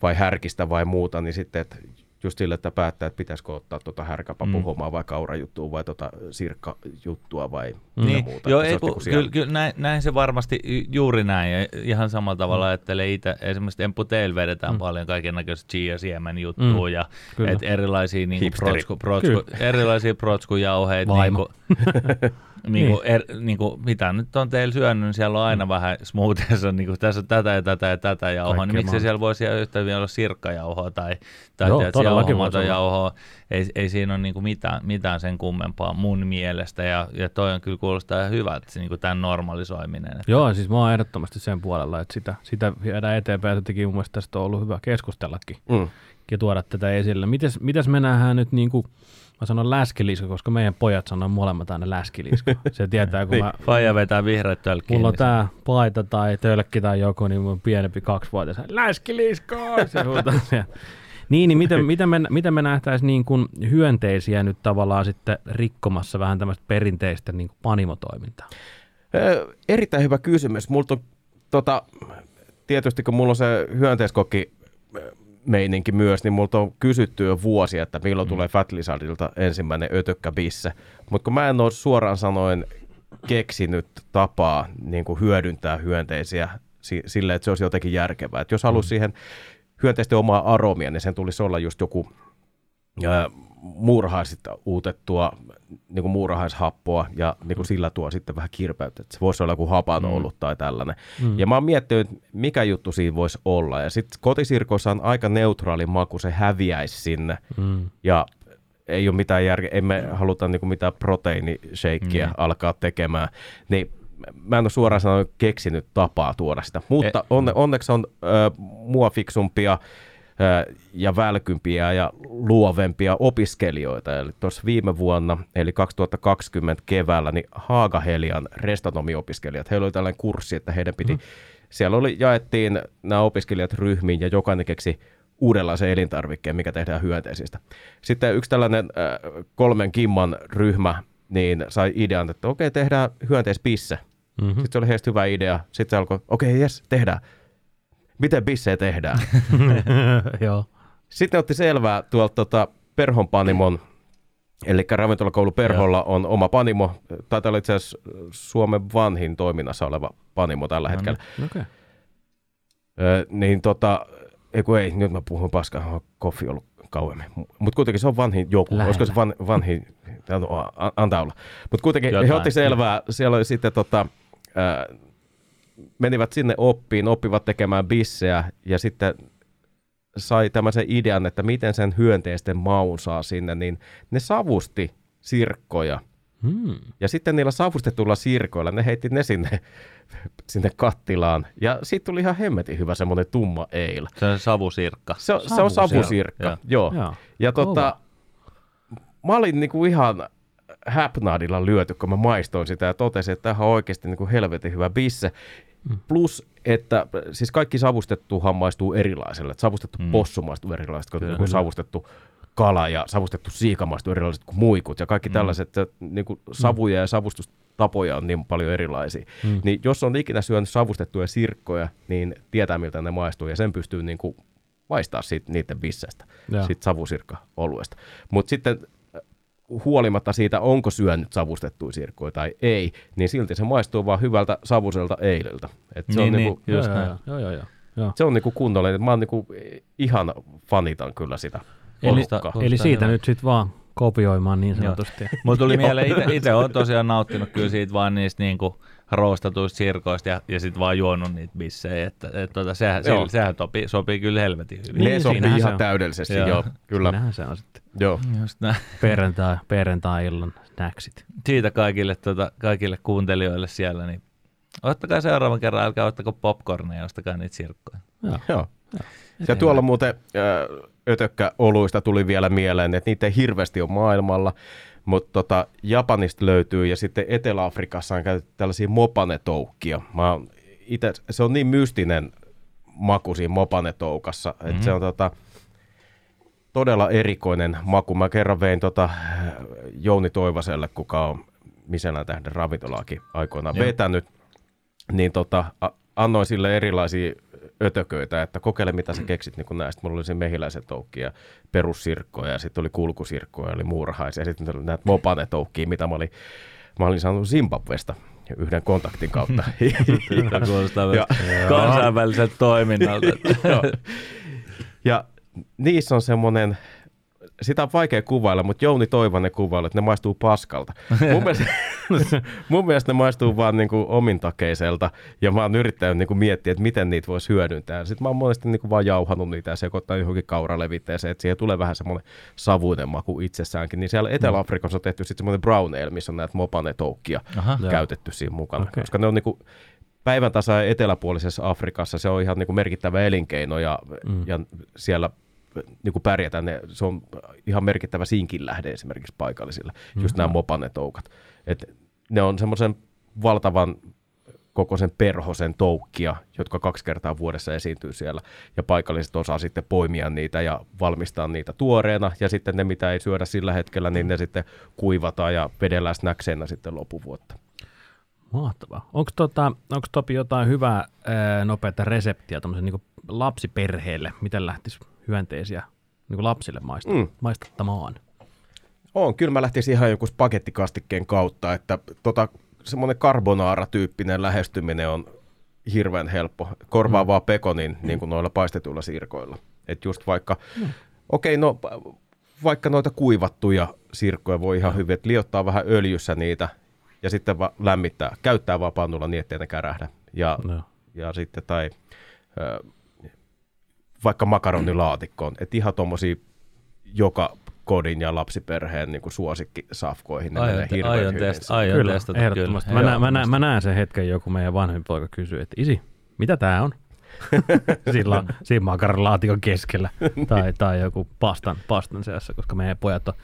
[SPEAKER 6] vai härkistä vai muuta, niin sitten, että just sille, että päättää, että pitäisikö ottaa tuota härkäpapuhomaa vai kaurajuttua vai tuota sirkkajuttua vai mitä
[SPEAKER 2] Niin,
[SPEAKER 6] muuta.
[SPEAKER 2] joo,
[SPEAKER 6] että
[SPEAKER 2] ei, kun,
[SPEAKER 6] niinku siellä.
[SPEAKER 2] kyllä, kyllä näin, näin, se varmasti ju- juuri näin. Ja ihan samalla tavalla ajattelee itse, esimerkiksi Emputeil vedetään mm. paljon kaiken näköistä chia-siemen juttua
[SPEAKER 5] Mm,
[SPEAKER 2] ja
[SPEAKER 5] kyllä.
[SPEAKER 2] et erilaisia, niin protsku, protsku, erilaisia protskujauheita.
[SPEAKER 5] Vaimo.
[SPEAKER 2] Niin kuin, niin kuin, er, niin kuin, mitä nyt on teillä syönyt, niin siellä on aina mm. vähän smoothieissa, niin kuin tässä on tätä ja tätä ja tätä jauhoa, niin miksi siellä voisi yhtä vielä olla sirkkajauhoa tai, tai
[SPEAKER 5] Joo,
[SPEAKER 2] jauhoa. Ei, ei siinä ole niin kuin mitään, mitään sen kummempaa mun mielestä ja, ja toi on kyllä kuulostaa ihan hyvältä, se, niin kuin tämän normalisoiminen. Että,
[SPEAKER 5] Joo, siis mä oon ehdottomasti sen puolella, että sitä, sitä viedään eteenpäin. Jotenkin mun mielestä tästä on ollut hyvä keskustellakin
[SPEAKER 6] Mm.
[SPEAKER 5] ja tuoda tätä esille. Mites, mitäs me nähdään nyt niin kuin, mä sanon läskilisko, koska meidän pojat sanoo molemmat aina läskilisko. Se tietää, kun mä,
[SPEAKER 2] Faija vetää vihreät tölkkiin.
[SPEAKER 5] mulla on
[SPEAKER 2] niin
[SPEAKER 5] tää paita tai tölkki tai joku, niin mun pienempi kaksivuotias. Läskilisko! Se huutaa siellä. Niin, niin miten, miten, me, miten me nähtäisiin niin kuin hyönteisiä nyt tavallaan sitten rikkomassa vähän tämmöistä perinteistä niin kuin panimotoimintaa?
[SPEAKER 6] Ö, erittäin hyvä kysymys. Multa on, tota, tietysti kun mulla on se hyönteiskokki meininki myös, niin multa on kysytty jo vuosia, että milloin mm. tulee Fat Lizardilta ensimmäinen ötökkäbisse. Mutta kun mä en ole suoraan sanoen keksinyt tapaa niin kuin hyödyntää hyönteisiä si- sille, että se olisi jotenkin järkevää. Et jos haluaisi siihen hyönteisten omaa aromia, niin sen tulisi olla just joku ää, muurahaisista uutettua niin kuin muurahaishappoa ja niin kuin sillä tuo sitten vähän kirpeyttä. Että se voisi olla joku hapan
[SPEAKER 2] Mm.
[SPEAKER 6] ollut tai tällainen. Mm. Ja mä oon miettinyt, että mikä juttu siinä voisi olla. Ja sitten kotisirkoissa on aika neutraali maku, se häviäisi sinne.
[SPEAKER 5] Mm.
[SPEAKER 6] Ja ei ole mitään järkeä, emme haluta niin kuin mitään proteiinishakeia
[SPEAKER 2] Mm.
[SPEAKER 6] alkaa tekemään. Niin mä en ole suoraan sanoen keksinyt tapaa tuoda sitä. Mutta onne, onneksi on ö, mua fiksumpia ja välkympiä ja luovempia opiskelijoita. Eli tuossa viime vuonna, eli 2020 keväällä, niin Haagahelian restonomiopiskelijat, heillä oli tällainen kurssi, että heidän piti, mm. siellä oli, jaettiin nämä opiskelijat ryhmiin ja jokainen keksi uudenlaisen elintarvikkeen, mikä tehdään hyönteisistä. Sitten yksi tällainen äh, kolmen kimman ryhmä niin sai idean, että okei, tehdään hyönteispisse.
[SPEAKER 5] Mm-hmm.
[SPEAKER 6] Sitten se oli heistä hyvä idea. Sitten se alkoi, okei, jes, tehdään. Miten bissejä tehdään?
[SPEAKER 5] Joo.
[SPEAKER 6] Sitten otti selvää tuolta tota, Perhon panimon, eli ravintolakoulu Perholla on oma panimo. Taitaa olla itse asiassa Suomen vanhin toiminnassa oleva panimo tällä hetkellä.
[SPEAKER 5] Okei.
[SPEAKER 6] Ö, niin tota, ei kun ei, nyt mä puhun paskaa, on koffi ollut kauemmin. Mutta kuitenkin se on vanhin joku,
[SPEAKER 5] Lähellä.
[SPEAKER 6] olisiko se van, vanhin, no, antaa olla. Mutta kuitenkin
[SPEAKER 2] Jotain.
[SPEAKER 6] he otti selvää, siellä oli sitten tota, menivät sinne oppiin, oppivat tekemään bissejä ja sitten sai tämmöisen idean, että miten sen hyönteisten maun saa sinne, niin ne savusti sirkkoja.
[SPEAKER 5] Hmm.
[SPEAKER 6] Ja sitten niillä savustetuilla sirkoilla ne heitti ne sinne, sinne kattilaan. Ja siitä tuli ihan hemmetin hyvä semmoinen tumma ale.
[SPEAKER 2] Se on savusirkka.
[SPEAKER 6] Se, on- se on
[SPEAKER 5] Savusirkka.
[SPEAKER 6] savusirkka,
[SPEAKER 2] Joo.
[SPEAKER 6] Ja
[SPEAKER 5] Kova.
[SPEAKER 6] tota, mä olin niinku ihan häpnaadilla lyöty, kun mä maistoin sitä ja totesin, että tämä on oikeasti niinku helvetin hyvä bisse.
[SPEAKER 5] Mm.
[SPEAKER 6] Plus, että siis kaikki savustettuhan maistuu erilaiselle. Et savustettu mm. possu maistuu erilaiset kuin
[SPEAKER 2] Kyllä.
[SPEAKER 6] niinku savustettu kala ja savustettu siika maistuu erilaiset kuin muikut ja kaikki
[SPEAKER 2] Mm.
[SPEAKER 6] tällaiset että niinku savuja ja savustustapoja on niin paljon erilaisia.
[SPEAKER 5] Mm.
[SPEAKER 6] Niin jos on ikinä syönyt savustettuja sirkkoja, niin tietää miltä ne maistuu ja sen pystyy niinku maistaa siitä, niiden bissestä, siitä savusirkka-oluesta. Mutta sitten huolimatta siitä, onko syönyt savustettuja sirkkoja tai ei, niin silti se maistuu vaan hyvältä savuselta eililtä. Et se,
[SPEAKER 2] Niin,
[SPEAKER 6] on
[SPEAKER 2] niin.
[SPEAKER 6] niinku,
[SPEAKER 2] Just
[SPEAKER 5] joo,
[SPEAKER 2] näin.
[SPEAKER 5] joo, joo, joo, joo. joo.
[SPEAKER 6] se on niinku kunnollinen. Mä oon niinku ihan fanitan kyllä sitä
[SPEAKER 5] Eli, eli siitä
[SPEAKER 2] hyvältä.
[SPEAKER 5] nyt sitten vaan kopioimaan niin
[SPEAKER 2] Joo.
[SPEAKER 5] sanotusti.
[SPEAKER 2] Mulla tuli
[SPEAKER 6] Joo.
[SPEAKER 2] mieleen, itse olen tosiaan nauttinut kyllä siitä vaan niistä niinku roostatuista sirkoista ja, ja sitten vaan juonut niitä bissejä, että et, tota, sehän,
[SPEAKER 6] Joo.
[SPEAKER 2] sillä, sehän sopii, sopii kyllä helvetin hyvin.
[SPEAKER 5] Niin,
[SPEAKER 6] ne sopii
[SPEAKER 5] siinähän se
[SPEAKER 6] ihan täydellisesti,
[SPEAKER 2] Joo.
[SPEAKER 6] joo, kyllä.
[SPEAKER 5] Siinähän se on sitten
[SPEAKER 6] Joo.
[SPEAKER 2] Just näin.
[SPEAKER 5] perjantai, perjantai-illan snacksit.
[SPEAKER 2] Siitä kaikille, tota, kaikille kuuntelijoille siellä, niin ottakaa seuraavan kerran, älkää ottako popcorneja, ostakaa niitä sirkkoja.
[SPEAKER 5] Joo.
[SPEAKER 6] Joo. Ja tuolla muuten äh, ötökkäoluista tuli vielä mieleen, että niitä ei hirveästi ole maailmalla, mutta tota, Japanista löytyy ja sitten Etelä-Afrikassa on käytetty tällaisia mopanetoukkia. Mä ite, se on niin mystinen maku siinä mopanetoukassa, että
[SPEAKER 2] Mhm.
[SPEAKER 6] se on tota, todella erikoinen maku. Mä kerran vein tota Jouni Toivaselle, kuka on Miselän tähden ravintolaakin aikoinaan
[SPEAKER 2] Joo.
[SPEAKER 6] vetänyt, niin tota, a- annoin sille erilaisia ötököitä, että kokeile mitä sä keksit niin näistä. Mulla oli se mehiläisen toukki ja perussirkkoja ja sitten oli kulkusirkkoja, oli muurahaisia ja sitten oli näitä mopanetoukkia, mitä mä olin, mä olin saanut Zimbabwesta yhden kontaktin kautta.
[SPEAKER 2] Tämä kuulostaa
[SPEAKER 6] Ja-
[SPEAKER 2] kansainväliseltä toiminnalta.
[SPEAKER 6] Ja niissä on semmoinen, sitä on vaikea kuvailla, mutta Jouni Toivonen kuvailla, että ne maistuu paskalta. Mun mielestä, mun mielestä ne maistuu vaan niin kuin omintakeiselta, ja mä oon yrittänyt niin kuin miettiä, että miten niitä voisi hyödyntää. Sitten mä oon monesti niin kuin vaan jauhanut niitä ja sekoittanut johonkin kauralevitteeseen, että siihen tulee vähän semmoinen savuinen maku itsessäänkin. Niin siellä Etelä-Afrikassa on tehty sitten semmoinen brown ale, missä on näitä mopanetoukkia
[SPEAKER 2] Aha.
[SPEAKER 6] käytetty siinä mukana, okay. koska ne on niin kuin päivän tasa eteläpuolisessa Afrikassa se on ihan niin kuin merkittävä elinkeino ja, mm. ja siellä niin kuin pärjätään, ne, se on ihan merkittävä sinkinlähde esimerkiksi paikallisilla, mm-hmm. just nämä mopanetoukat. Et ne on semmoisen valtavan kokoisen perhosen toukkia, jotka kaksi kertaa vuodessa esiintyy siellä, ja paikalliset osaa sitten poimia niitä ja valmistaa niitä tuoreena, ja sitten ne, mitä ei syödä sillä hetkellä, niin ne sitten kuivataan ja vedellään snackseinä sitten loppuvuotta.
[SPEAKER 5] Mahtavaa. Onko tota, onks Topi jotain hyvää ää, nopeata reseptiä niin lapsiperheelle? Miten lähtisi hyönteisiä niin lapsille maista,
[SPEAKER 6] Mm.
[SPEAKER 5] mm. maistattamaan?
[SPEAKER 6] On, kyllä mä lähtisin ihan joku spagettikastikkeen kautta, että tota, semmoinen karbonaara-tyyppinen lähestyminen on hirveän helppo. Korvaa mm. vaan pekonin niin kuin noilla paistetuilla sirkoilla. Että just vaikka, mm. okei, okay, no vaikka noita kuivattuja sirkkoja voi ihan hyvin, että liottaa vähän öljyssä niitä ja sitten va- lämmittää, käyttää vaan pannulla niin, ettei ne kärähdä. Ja,
[SPEAKER 5] No.
[SPEAKER 6] ja sitten tai ö, vaikka makaronilaatikkoon, että ihan tommosia joka kodin ja lapsiperheen niin suosikkisafkoihin. Ne
[SPEAKER 2] Aion, te,
[SPEAKER 6] hirveän
[SPEAKER 2] aion, test, aion
[SPEAKER 5] Kyllä,
[SPEAKER 2] testata.
[SPEAKER 5] ehdottomasti.
[SPEAKER 2] Kyllä.
[SPEAKER 5] Mä, näen, mä, näen, mä näen sen hetken joku meidän vanhempi poika kysyy, että isi, mitä tää on? Sillä on siinä makaronilaatikon keskellä tai, tai joku pastan, pastan seassa, koska meidän pojat on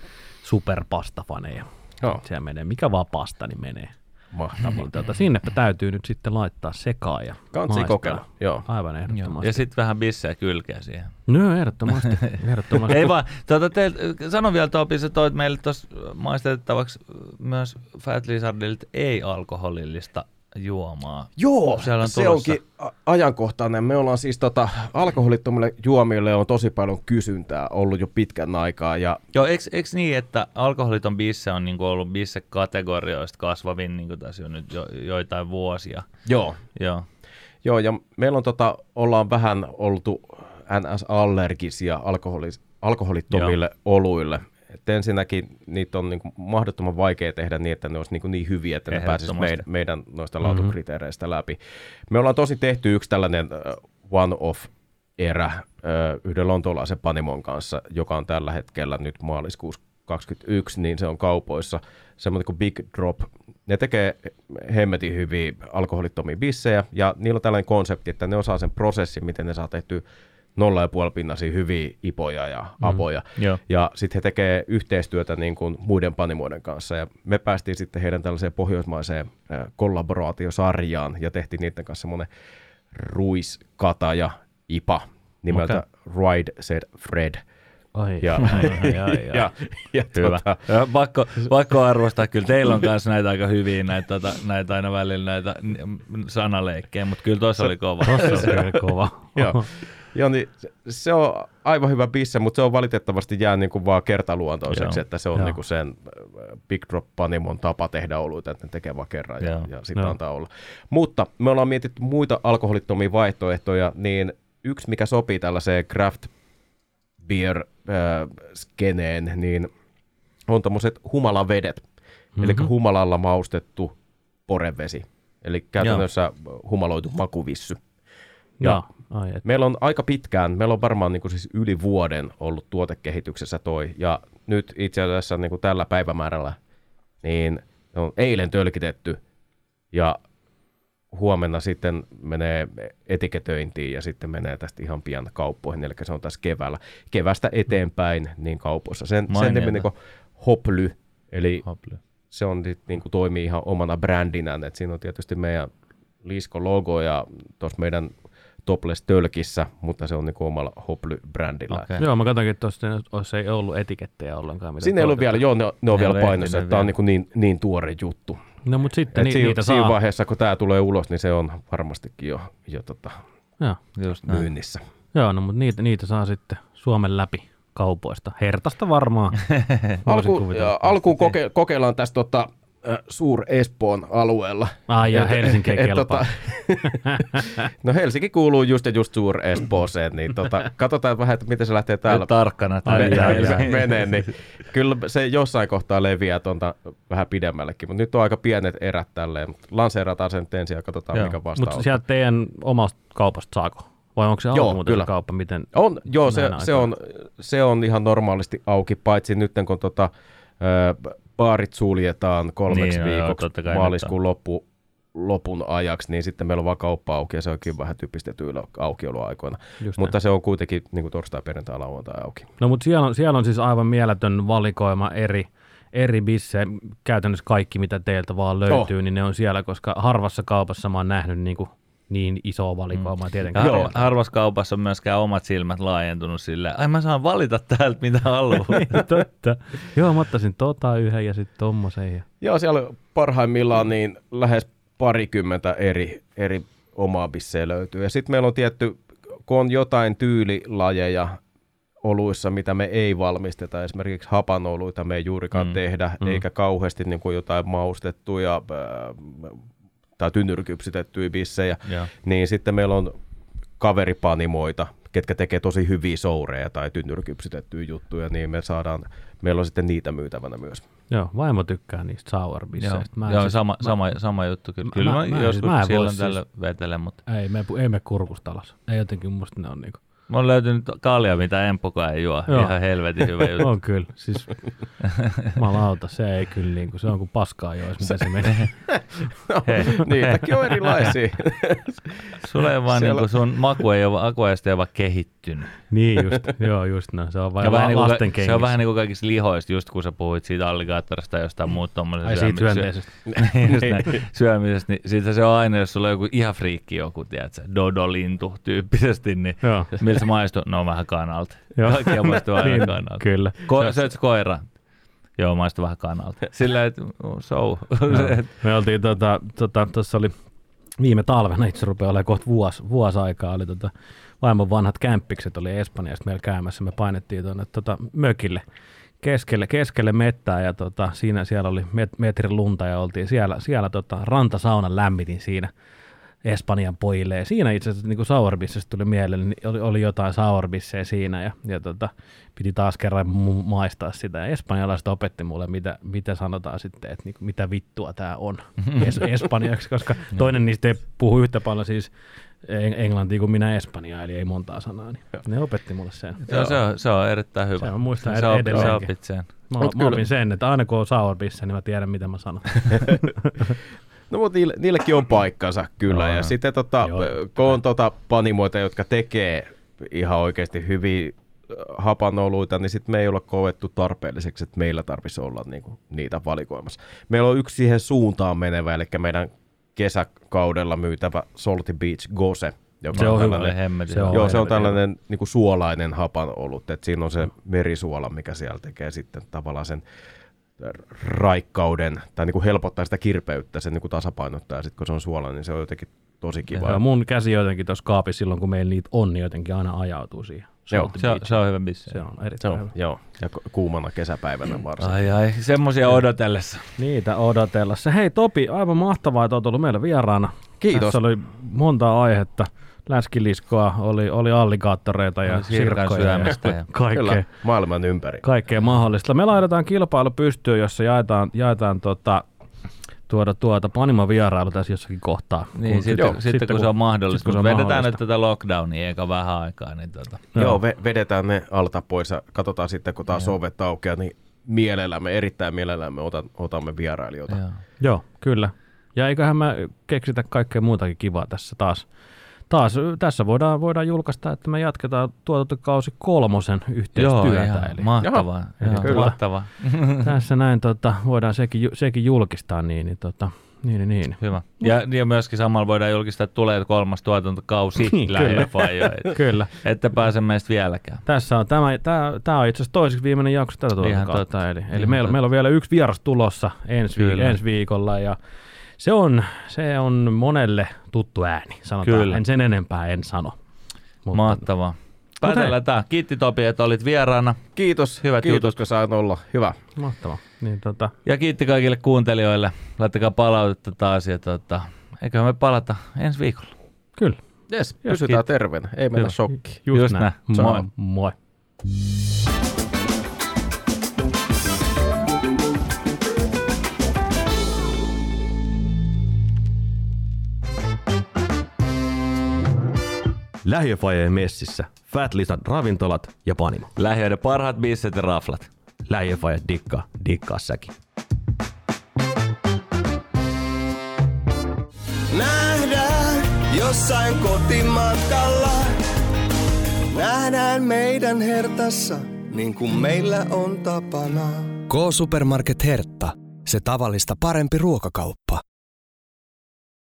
[SPEAKER 5] superpastafaneja.
[SPEAKER 6] Joo,
[SPEAKER 5] Siellä menee, mikä vaan pasta, niin menee.
[SPEAKER 6] Mahtavaa.
[SPEAKER 5] Tuota, sinnepä täytyy nyt sitten laittaa sekaan ja
[SPEAKER 6] Kansi
[SPEAKER 5] maistaa.
[SPEAKER 6] kokeilla, joo.
[SPEAKER 5] Aivan
[SPEAKER 2] Joo.
[SPEAKER 5] ehdottomasti.
[SPEAKER 2] Ja sitten vähän bissejä kylkeä siihen.
[SPEAKER 5] No ehdottomasti. ehdottomasti.
[SPEAKER 2] Ei vaan, tuota, te, sano vielä Topi, sä toit meille tuossa maistettavaksi myös Fat Lizardilta ei-alkoholillista juomaa.
[SPEAKER 6] Joo,
[SPEAKER 2] Siellä on
[SPEAKER 6] se
[SPEAKER 2] tulossa.
[SPEAKER 6] onkin ajankohtainen. Me ollaan siis tota, alkoholittomille juomille on tosi paljon kysyntää ollut jo pitkän aikaa. Ja
[SPEAKER 2] Joo, eikö, eikö niin, että alkoholiton bisse on niinku ollut bisse-kategorioista kasvavin niinku tässä jo nyt jo, joitain vuosia?
[SPEAKER 6] joo,
[SPEAKER 2] Joo.
[SPEAKER 6] joo ja meillä on tota, ollaan vähän oltu NS-allergisia alkoholis, alkoholittomille joo. oluille. Et ensinnäkin niitä on niinku mahdottoman vaikea tehdä niin, että ne olisi niinku niin hyviä, että ne pääsisi meidän, meidän noista laatukriteereistä läpi. Me ollaan tosi tehty yksi tällainen one-off erä yhden lontoolaisen Panimon kanssa, joka on tällä hetkellä nyt maaliskuussa 21, niin se on kaupoissa semmoinen kuin Big Drop. Ne tekee hemmetin hyviä alkoholittomia bissejä, ja niillä on tällainen konsepti, että ne osaa sen prosessin, miten ne saa tehty nolla ja puoli pinnasia hyviä ipoja ja apoja.
[SPEAKER 2] Joo.
[SPEAKER 6] Ja sitten he tekee yhteistyötä niin kuin muiden panimoiden kanssa. Ja me päästiin sitten heidän tällaiseen pohjoismaiseen kollaboraatiosarjaan ja tehtiin niiden kanssa semmoinen ruiskata ja ipa nimeltä okay. Ride Said Fred.
[SPEAKER 5] Ai,
[SPEAKER 6] Ja,
[SPEAKER 5] ai, ai, ai, ai.
[SPEAKER 6] ja, ja
[SPEAKER 2] Hyvä.
[SPEAKER 6] Tota,
[SPEAKER 2] Ja pakko, pakko arvostaa, kyllä teillä on myös näitä aika hyviä, näitä, tota, näitä aina välillä näitä n- sanaleikkejä, mutta kyllä tuossa oli kova.
[SPEAKER 5] Tossa on kyllä kova.
[SPEAKER 6] joo. Joo, niin se- se on aivan hyvä bisse, mutta se on valitettavasti jää niin kuin vaan kertaluontoiseksi,
[SPEAKER 2] Joo.
[SPEAKER 6] että se on
[SPEAKER 5] Joo.
[SPEAKER 6] niin kuin sen äh, Big Drop Panimon tapa tehdä oluita, että ne tekee vaan kerran ja,
[SPEAKER 2] Joo.
[SPEAKER 6] ja sitä
[SPEAKER 5] Joo.
[SPEAKER 6] antaa olla. Mutta me ollaan mietitty muita alkoholittomia vaihtoehtoja, niin yksi mikä sopii tällaiseen craft beer äh, skeneen, niin on tommoset humalavedet, mm-hmm. eli humalalla maustettu porevesi, eli käytännössä humaloitu makuvissy. Ja
[SPEAKER 5] Joo. Ai, et.
[SPEAKER 6] Meillä on aika pitkään, meillä on varmaan niin kuin siis yli vuoden ollut tuotekehityksessä toi, ja nyt itse asiassa niin kuin tällä päivämäärällä, niin se on eilen tölkitetty, ja huomenna sitten menee etiketöintiin ja sitten menee tästä ihan pian kauppoihin, eli se on tässä keväällä. Kevästä eteenpäin niin kaupoissa. Sen, sen nimi niin Hoply, eli
[SPEAKER 2] Hoply.
[SPEAKER 6] se on niin kuin toimii ihan omana brändinään, että siinä on tietysti meidän Lisko-logo ja tuossa meidän topless-tölkissä, mutta se on niin omalla Hoply-brändillä.
[SPEAKER 2] Okei.
[SPEAKER 5] Joo, mä katsoinkin, että tuossa ei ollut etikettejä ollenkaan. mitä
[SPEAKER 6] Siinä ei ollut vielä, joo, ne, ne on vielä painossa, että tämä on niin, kuin niin, niin tuore juttu.
[SPEAKER 5] No mutta sitten ni,
[SPEAKER 6] siinä,
[SPEAKER 5] niitä
[SPEAKER 6] siinä
[SPEAKER 5] saa.
[SPEAKER 6] vaiheessa, kun tämä tulee ulos, niin se on varmastikin jo, jo tota,
[SPEAKER 5] Joo.
[SPEAKER 2] Just näin.
[SPEAKER 6] myynnissä.
[SPEAKER 5] Joo, no mutta niitä, niitä saa sitten Suomen läpi kaupoista. Hertasta varmaan.
[SPEAKER 6] Alku, alkuun koke, kokeillaan tässä tota, Suur-Espoon alueella.
[SPEAKER 5] Ai ja
[SPEAKER 6] Et-
[SPEAKER 5] Helsinki
[SPEAKER 6] et
[SPEAKER 5] kelpaa.
[SPEAKER 6] no Helsinki kuuluu just ja just Suur-Espooseen, niin tota, katsotaan vähän, että miten se lähtee täällä
[SPEAKER 2] Nyt tarkkana.
[SPEAKER 5] ai.
[SPEAKER 6] menee, niin kyllä se jossain kohtaa leviää tuonta vähän pidemmällekin, mutta nyt on aika pienet erät tälleen, mutta lanseerataan sen ensin ja katsotaan
[SPEAKER 2] Joo,
[SPEAKER 6] mikä vastaan
[SPEAKER 5] Mutta sieltä teidän omasta kaupasta saako? Vai onko se
[SPEAKER 6] Joo,
[SPEAKER 5] auki muuten se
[SPEAKER 6] kyllä.
[SPEAKER 5] kauppa? Miten?
[SPEAKER 6] On, joo, se, se, on, se on ihan normaalisti auki, paitsi nyt kun tota, ö, baarit suljetaan kolmeksi
[SPEAKER 2] Niin, joo, joo,
[SPEAKER 6] viikoksi
[SPEAKER 2] kai
[SPEAKER 6] maaliskuun loppu, lopun ajaksi, niin sitten meillä on vaan kauppa auki ja se onkin vähän typistetyillä aukioloaikoina.
[SPEAKER 5] Just
[SPEAKER 6] Mutta se on kuitenkin niin kuin torstai, perjantai, lauantai auki.
[SPEAKER 5] No mutta siellä on, siellä on siis aivan mieletön valikoima eri, eri bissejä. Käytännössä kaikki, mitä teiltä vaan löytyy,
[SPEAKER 6] Oh.
[SPEAKER 5] niin ne on siellä, koska harvassa kaupassa mä oon nähnyt niin, kuin niin isoa valikoimaa mm. tietenkään.
[SPEAKER 6] Joo.
[SPEAKER 2] harvassa kaupassa on myöskään omat silmät laajentunut silleen, ai mä saan valita täältä mitä haluan.
[SPEAKER 5] Totta. Joo, mä ottaisin tota yhden ja sitten tommosen. Ja...
[SPEAKER 6] Joo, siellä on parhaimmillaan niin lähes parikymmentä eri, eri omaa bissejä löytyy. Ja sitten meillä on tietty, kun on jotain tyylilajeja oluissa, mitä me ei valmisteta, esimerkiksi hapanoluita me ei juurikaan
[SPEAKER 2] Mm,
[SPEAKER 6] tehdä,
[SPEAKER 5] mm.
[SPEAKER 6] mm. eikä kauheasti niin kuin jotain maustettuja äh, tai tynnyrykypsitettyjä bissejä,
[SPEAKER 2] Joo.
[SPEAKER 6] niin sitten meillä on kaveripanimoita, ketkä tekee tosi hyviä soureja tai tynnyrykypsitettyjä juttuja, niin me saadaan, meillä on sitten niitä myytävänä myös.
[SPEAKER 5] Joo, vaimo tykkää niistä
[SPEAKER 2] Joo,
[SPEAKER 5] sour-bisseistä. Mä
[SPEAKER 2] Joo
[SPEAKER 5] siis-
[SPEAKER 2] sama,
[SPEAKER 5] mä-
[SPEAKER 2] sama, sama juttu kyllä.
[SPEAKER 5] mä-
[SPEAKER 2] Kyllä
[SPEAKER 5] mä-
[SPEAKER 2] mä, joskus
[SPEAKER 5] mä en voi
[SPEAKER 2] silloin
[SPEAKER 5] siis-
[SPEAKER 2] tällä vetelen, mutta
[SPEAKER 5] Ei me, ei me kurkusta alas. Ei jotenkin musta ne on niinku.
[SPEAKER 2] Mä oon löytynyt kalja, mitä Empokaan ei juo.
[SPEAKER 5] Joo.
[SPEAKER 2] Ihan helvetin hyvä juttu.
[SPEAKER 5] On kyllä. Siis, malauta, se ei kyllä niinku, se on kuin paskaa jois, mitä se menee.
[SPEAKER 2] Hei,
[SPEAKER 6] Niitäkin on erilaisia.
[SPEAKER 2] Sulla ei vaan
[SPEAKER 6] Siellä-
[SPEAKER 2] niinku sun maku ei ole, aku ei ole vaan kehittynyt.
[SPEAKER 5] niin just, joo just näin. Se on vain
[SPEAKER 2] vähän niinku,
[SPEAKER 5] lasten
[SPEAKER 2] ka-
[SPEAKER 5] kengissä.
[SPEAKER 2] se on vähän niin kuin kaikista lihoista, just kun sä puhuit siitä alligaattorista tai jostain muuta tommoisen
[SPEAKER 5] Ai siitä hyönteisestä.
[SPEAKER 2] Just näin, syömisestä, niin siitä se on aina, jos sulla on joku ihan friikki joku, tiedätkö, dodolintu tyyppisesti, niin se maistuu? No vähän kanalta.
[SPEAKER 5] Joo.
[SPEAKER 2] Kaikkia maistuu aina
[SPEAKER 5] Niin,
[SPEAKER 2] kanalta.
[SPEAKER 5] Kyllä.
[SPEAKER 2] Ko- söit sä koira? Joo, maistuu vähän kanalta. Sillä että so.
[SPEAKER 5] Me oltiin tota, tota, tuossa oli viime talvena, itse rupeaa olemaan kohta vuosi, vuosi aikaa, oli tota, vaimon vanhat kämppikset oli Espanjassa meillä käymässä, me painettiin tuonne tota, mökille keskelle, keskelle mettää ja tota, siinä siellä oli met, metrin lunta ja oltiin siellä, siellä tota, rantasaunan lämmitin siinä Espanjan pojille. Ja siinä itse asiassa niin sourbissä tuli mieleen, niin oli, oli jotain sourbiссejä siinä ja, ja tota, piti taas kerran mu- maistaa sitä. Ja espanjalaiset opetti mulle, mitä, mitä sanotaan sitten, että niin mitä vittua tämä on es, espanjaksi, koska toinen niistä ei puhu yhtä paljon siis en- englantia kuin minä espanjaa, eli ei montaa sanaa. Niin ne opetti mulle sen.
[SPEAKER 2] se, on, se, on, se on erittäin hyvä.
[SPEAKER 5] Se on muistan
[SPEAKER 2] sä,
[SPEAKER 5] edelleenkin.
[SPEAKER 2] opit sen.
[SPEAKER 5] Mä,
[SPEAKER 6] Mut
[SPEAKER 5] mä opin sen, että aina kun on sourbissä, niin mä tiedän, mitä mä sanon.
[SPEAKER 6] No mutta niille, niillekin on paikkansa kyllä.
[SPEAKER 2] Joo,
[SPEAKER 6] ja sitten tota,
[SPEAKER 5] Joo,
[SPEAKER 6] kun on tota panimoita, jotka tekee ihan oikeasti hyviä äh, hapanoluita, niin sitten me ei olla koettu tarpeelliseksi, että meillä tarvitsisi olla niinku niitä valikoimassa. Meillä on yksi siihen suuntaan menevä, eli meidän kesäkaudella myytävä Salty Beach Gose, joka
[SPEAKER 5] Se on hyvä.
[SPEAKER 6] tällainen,
[SPEAKER 2] Hemmetin.
[SPEAKER 5] Se on
[SPEAKER 6] Joo, se on tällainen niin kuin suolainen hapanolut, että siinä on se merisuola, mikä siellä tekee sitten tavallaan sen raikkauden, tai niin kuin helpottaa sitä kirpeyttä, sen niin kuin tasapainottaa, ja sitten kun se on suolainen, niin se on jotenkin tosi kiva.
[SPEAKER 5] Ja mun käsi jotenkin tuossa kaapissa silloin, kun meillä niitä on, niin jotenkin aina ajautuu siihen.
[SPEAKER 6] Joo,
[SPEAKER 5] Salty
[SPEAKER 2] Se on, se on hyvä bissi.
[SPEAKER 5] se on
[SPEAKER 6] se
[SPEAKER 5] erittäin
[SPEAKER 6] on,
[SPEAKER 5] hyvä.
[SPEAKER 6] joo, ja ku- kuumana kesäpäivänä varsinkin.
[SPEAKER 2] Ai ai, semmosia odotellessa.
[SPEAKER 5] Niitä odotellessa. Hei Topi, aivan mahtavaa, että olet ollut meillä vieraana.
[SPEAKER 6] Kiitos.
[SPEAKER 5] Tässä oli monta aihetta. Läskiliskoa, oli, oli alligaattoreita ja sirkkoja
[SPEAKER 2] syömistä
[SPEAKER 5] ja
[SPEAKER 2] ja-
[SPEAKER 5] kaikkea,
[SPEAKER 6] Kyllä, maailman ympäri.
[SPEAKER 5] kaikkea mahdollista. Me laitetaan kilpailu pystyyn, jossa jaetaan, jaetaan tota, tuoda tuota Panima-vierailu tässä jossakin kohtaa.
[SPEAKER 2] Niin,
[SPEAKER 5] Kun-
[SPEAKER 2] sitten,
[SPEAKER 6] joo,
[SPEAKER 2] sitten, sitten kun, se on mahdollista.
[SPEAKER 5] kun se on
[SPEAKER 2] vedetään
[SPEAKER 5] mahdollista.
[SPEAKER 2] nyt tätä lockdownia eikä vähän aikaa, niin tota,
[SPEAKER 6] Joo, ve- vedetään ne alta pois ja katsotaan sitten, kun taas ovet aukeaa, niin mielellämme, erittäin mielellämme otan, otamme vierailijoita.
[SPEAKER 2] joo.
[SPEAKER 5] Joo, kyllä. Ja eiköhän mä keksitä kaikkea muutakin kivaa tässä taas. Taas tässä voidaan, voidaan julkaista, että me jatketaan tuotantokausi kolmosen
[SPEAKER 2] Joo,
[SPEAKER 5] yhteistyötä.
[SPEAKER 2] ihan
[SPEAKER 5] eli
[SPEAKER 2] mahtavaa.
[SPEAKER 5] Jaha.
[SPEAKER 2] Joo,
[SPEAKER 5] Kyllä.
[SPEAKER 2] mahtavaa.
[SPEAKER 5] tässä näin tota, voidaan sekin, sekin julkistaa. Niin, niin, tota, niin, niin, niin.
[SPEAKER 2] Hyvä. Ja, ja myöskin samalla voidaan julkistaa, että tulee kolmas tuotantokausi
[SPEAKER 5] Niin, kyllä. Kyllä.
[SPEAKER 2] Että pääse meistä vieläkään.
[SPEAKER 5] Tässä on tämä, tämä, tämä on itse asiassa toiseksi viimeinen jakso tätä tuotantokautta. Eli, eli meillä, meillä on vielä yksi vieras tulossa ensi, ensi viikolla ja se on, se on monelle tuttu ääni, sanotaan.
[SPEAKER 2] Kyllä.
[SPEAKER 5] En sen enempää en sano. Mutta,
[SPEAKER 2] Mahtavaa. Päätellään tämä. Kiitti Topi, että olit vieraana.
[SPEAKER 6] Kiitos,
[SPEAKER 2] Hyvät
[SPEAKER 6] kiitos
[SPEAKER 2] jutut.
[SPEAKER 6] kun saan olla. Hyvä.
[SPEAKER 5] mahtavaa. Niin, tota,
[SPEAKER 2] Ja kiitti kaikille kuuntelijoille. Laittakaa palautetta taas. Ja tota, eiköhän me palata ensi viikolla.
[SPEAKER 5] kyllä.
[SPEAKER 6] Yes,
[SPEAKER 5] Jos
[SPEAKER 6] pysytään terveenä, ei mennä shokkiin.
[SPEAKER 5] Just,
[SPEAKER 2] Just
[SPEAKER 5] näin.
[SPEAKER 2] näin. Moi.
[SPEAKER 5] Moi.
[SPEAKER 1] Lähiöfajeen messissä. Fat Lisan ravintolat ja Panimo.
[SPEAKER 2] Lähiöiden parhaat bisset ja raflat.
[SPEAKER 1] Lähiöfaje dikkaa, dikkaa säkin.
[SPEAKER 3] Nähdään jossain kotimatkalla. Nähdään meidän hertassa, niin kuin meillä on tapana.
[SPEAKER 4] K-Supermarket Hertta. Se tavallista parempi ruokakauppa.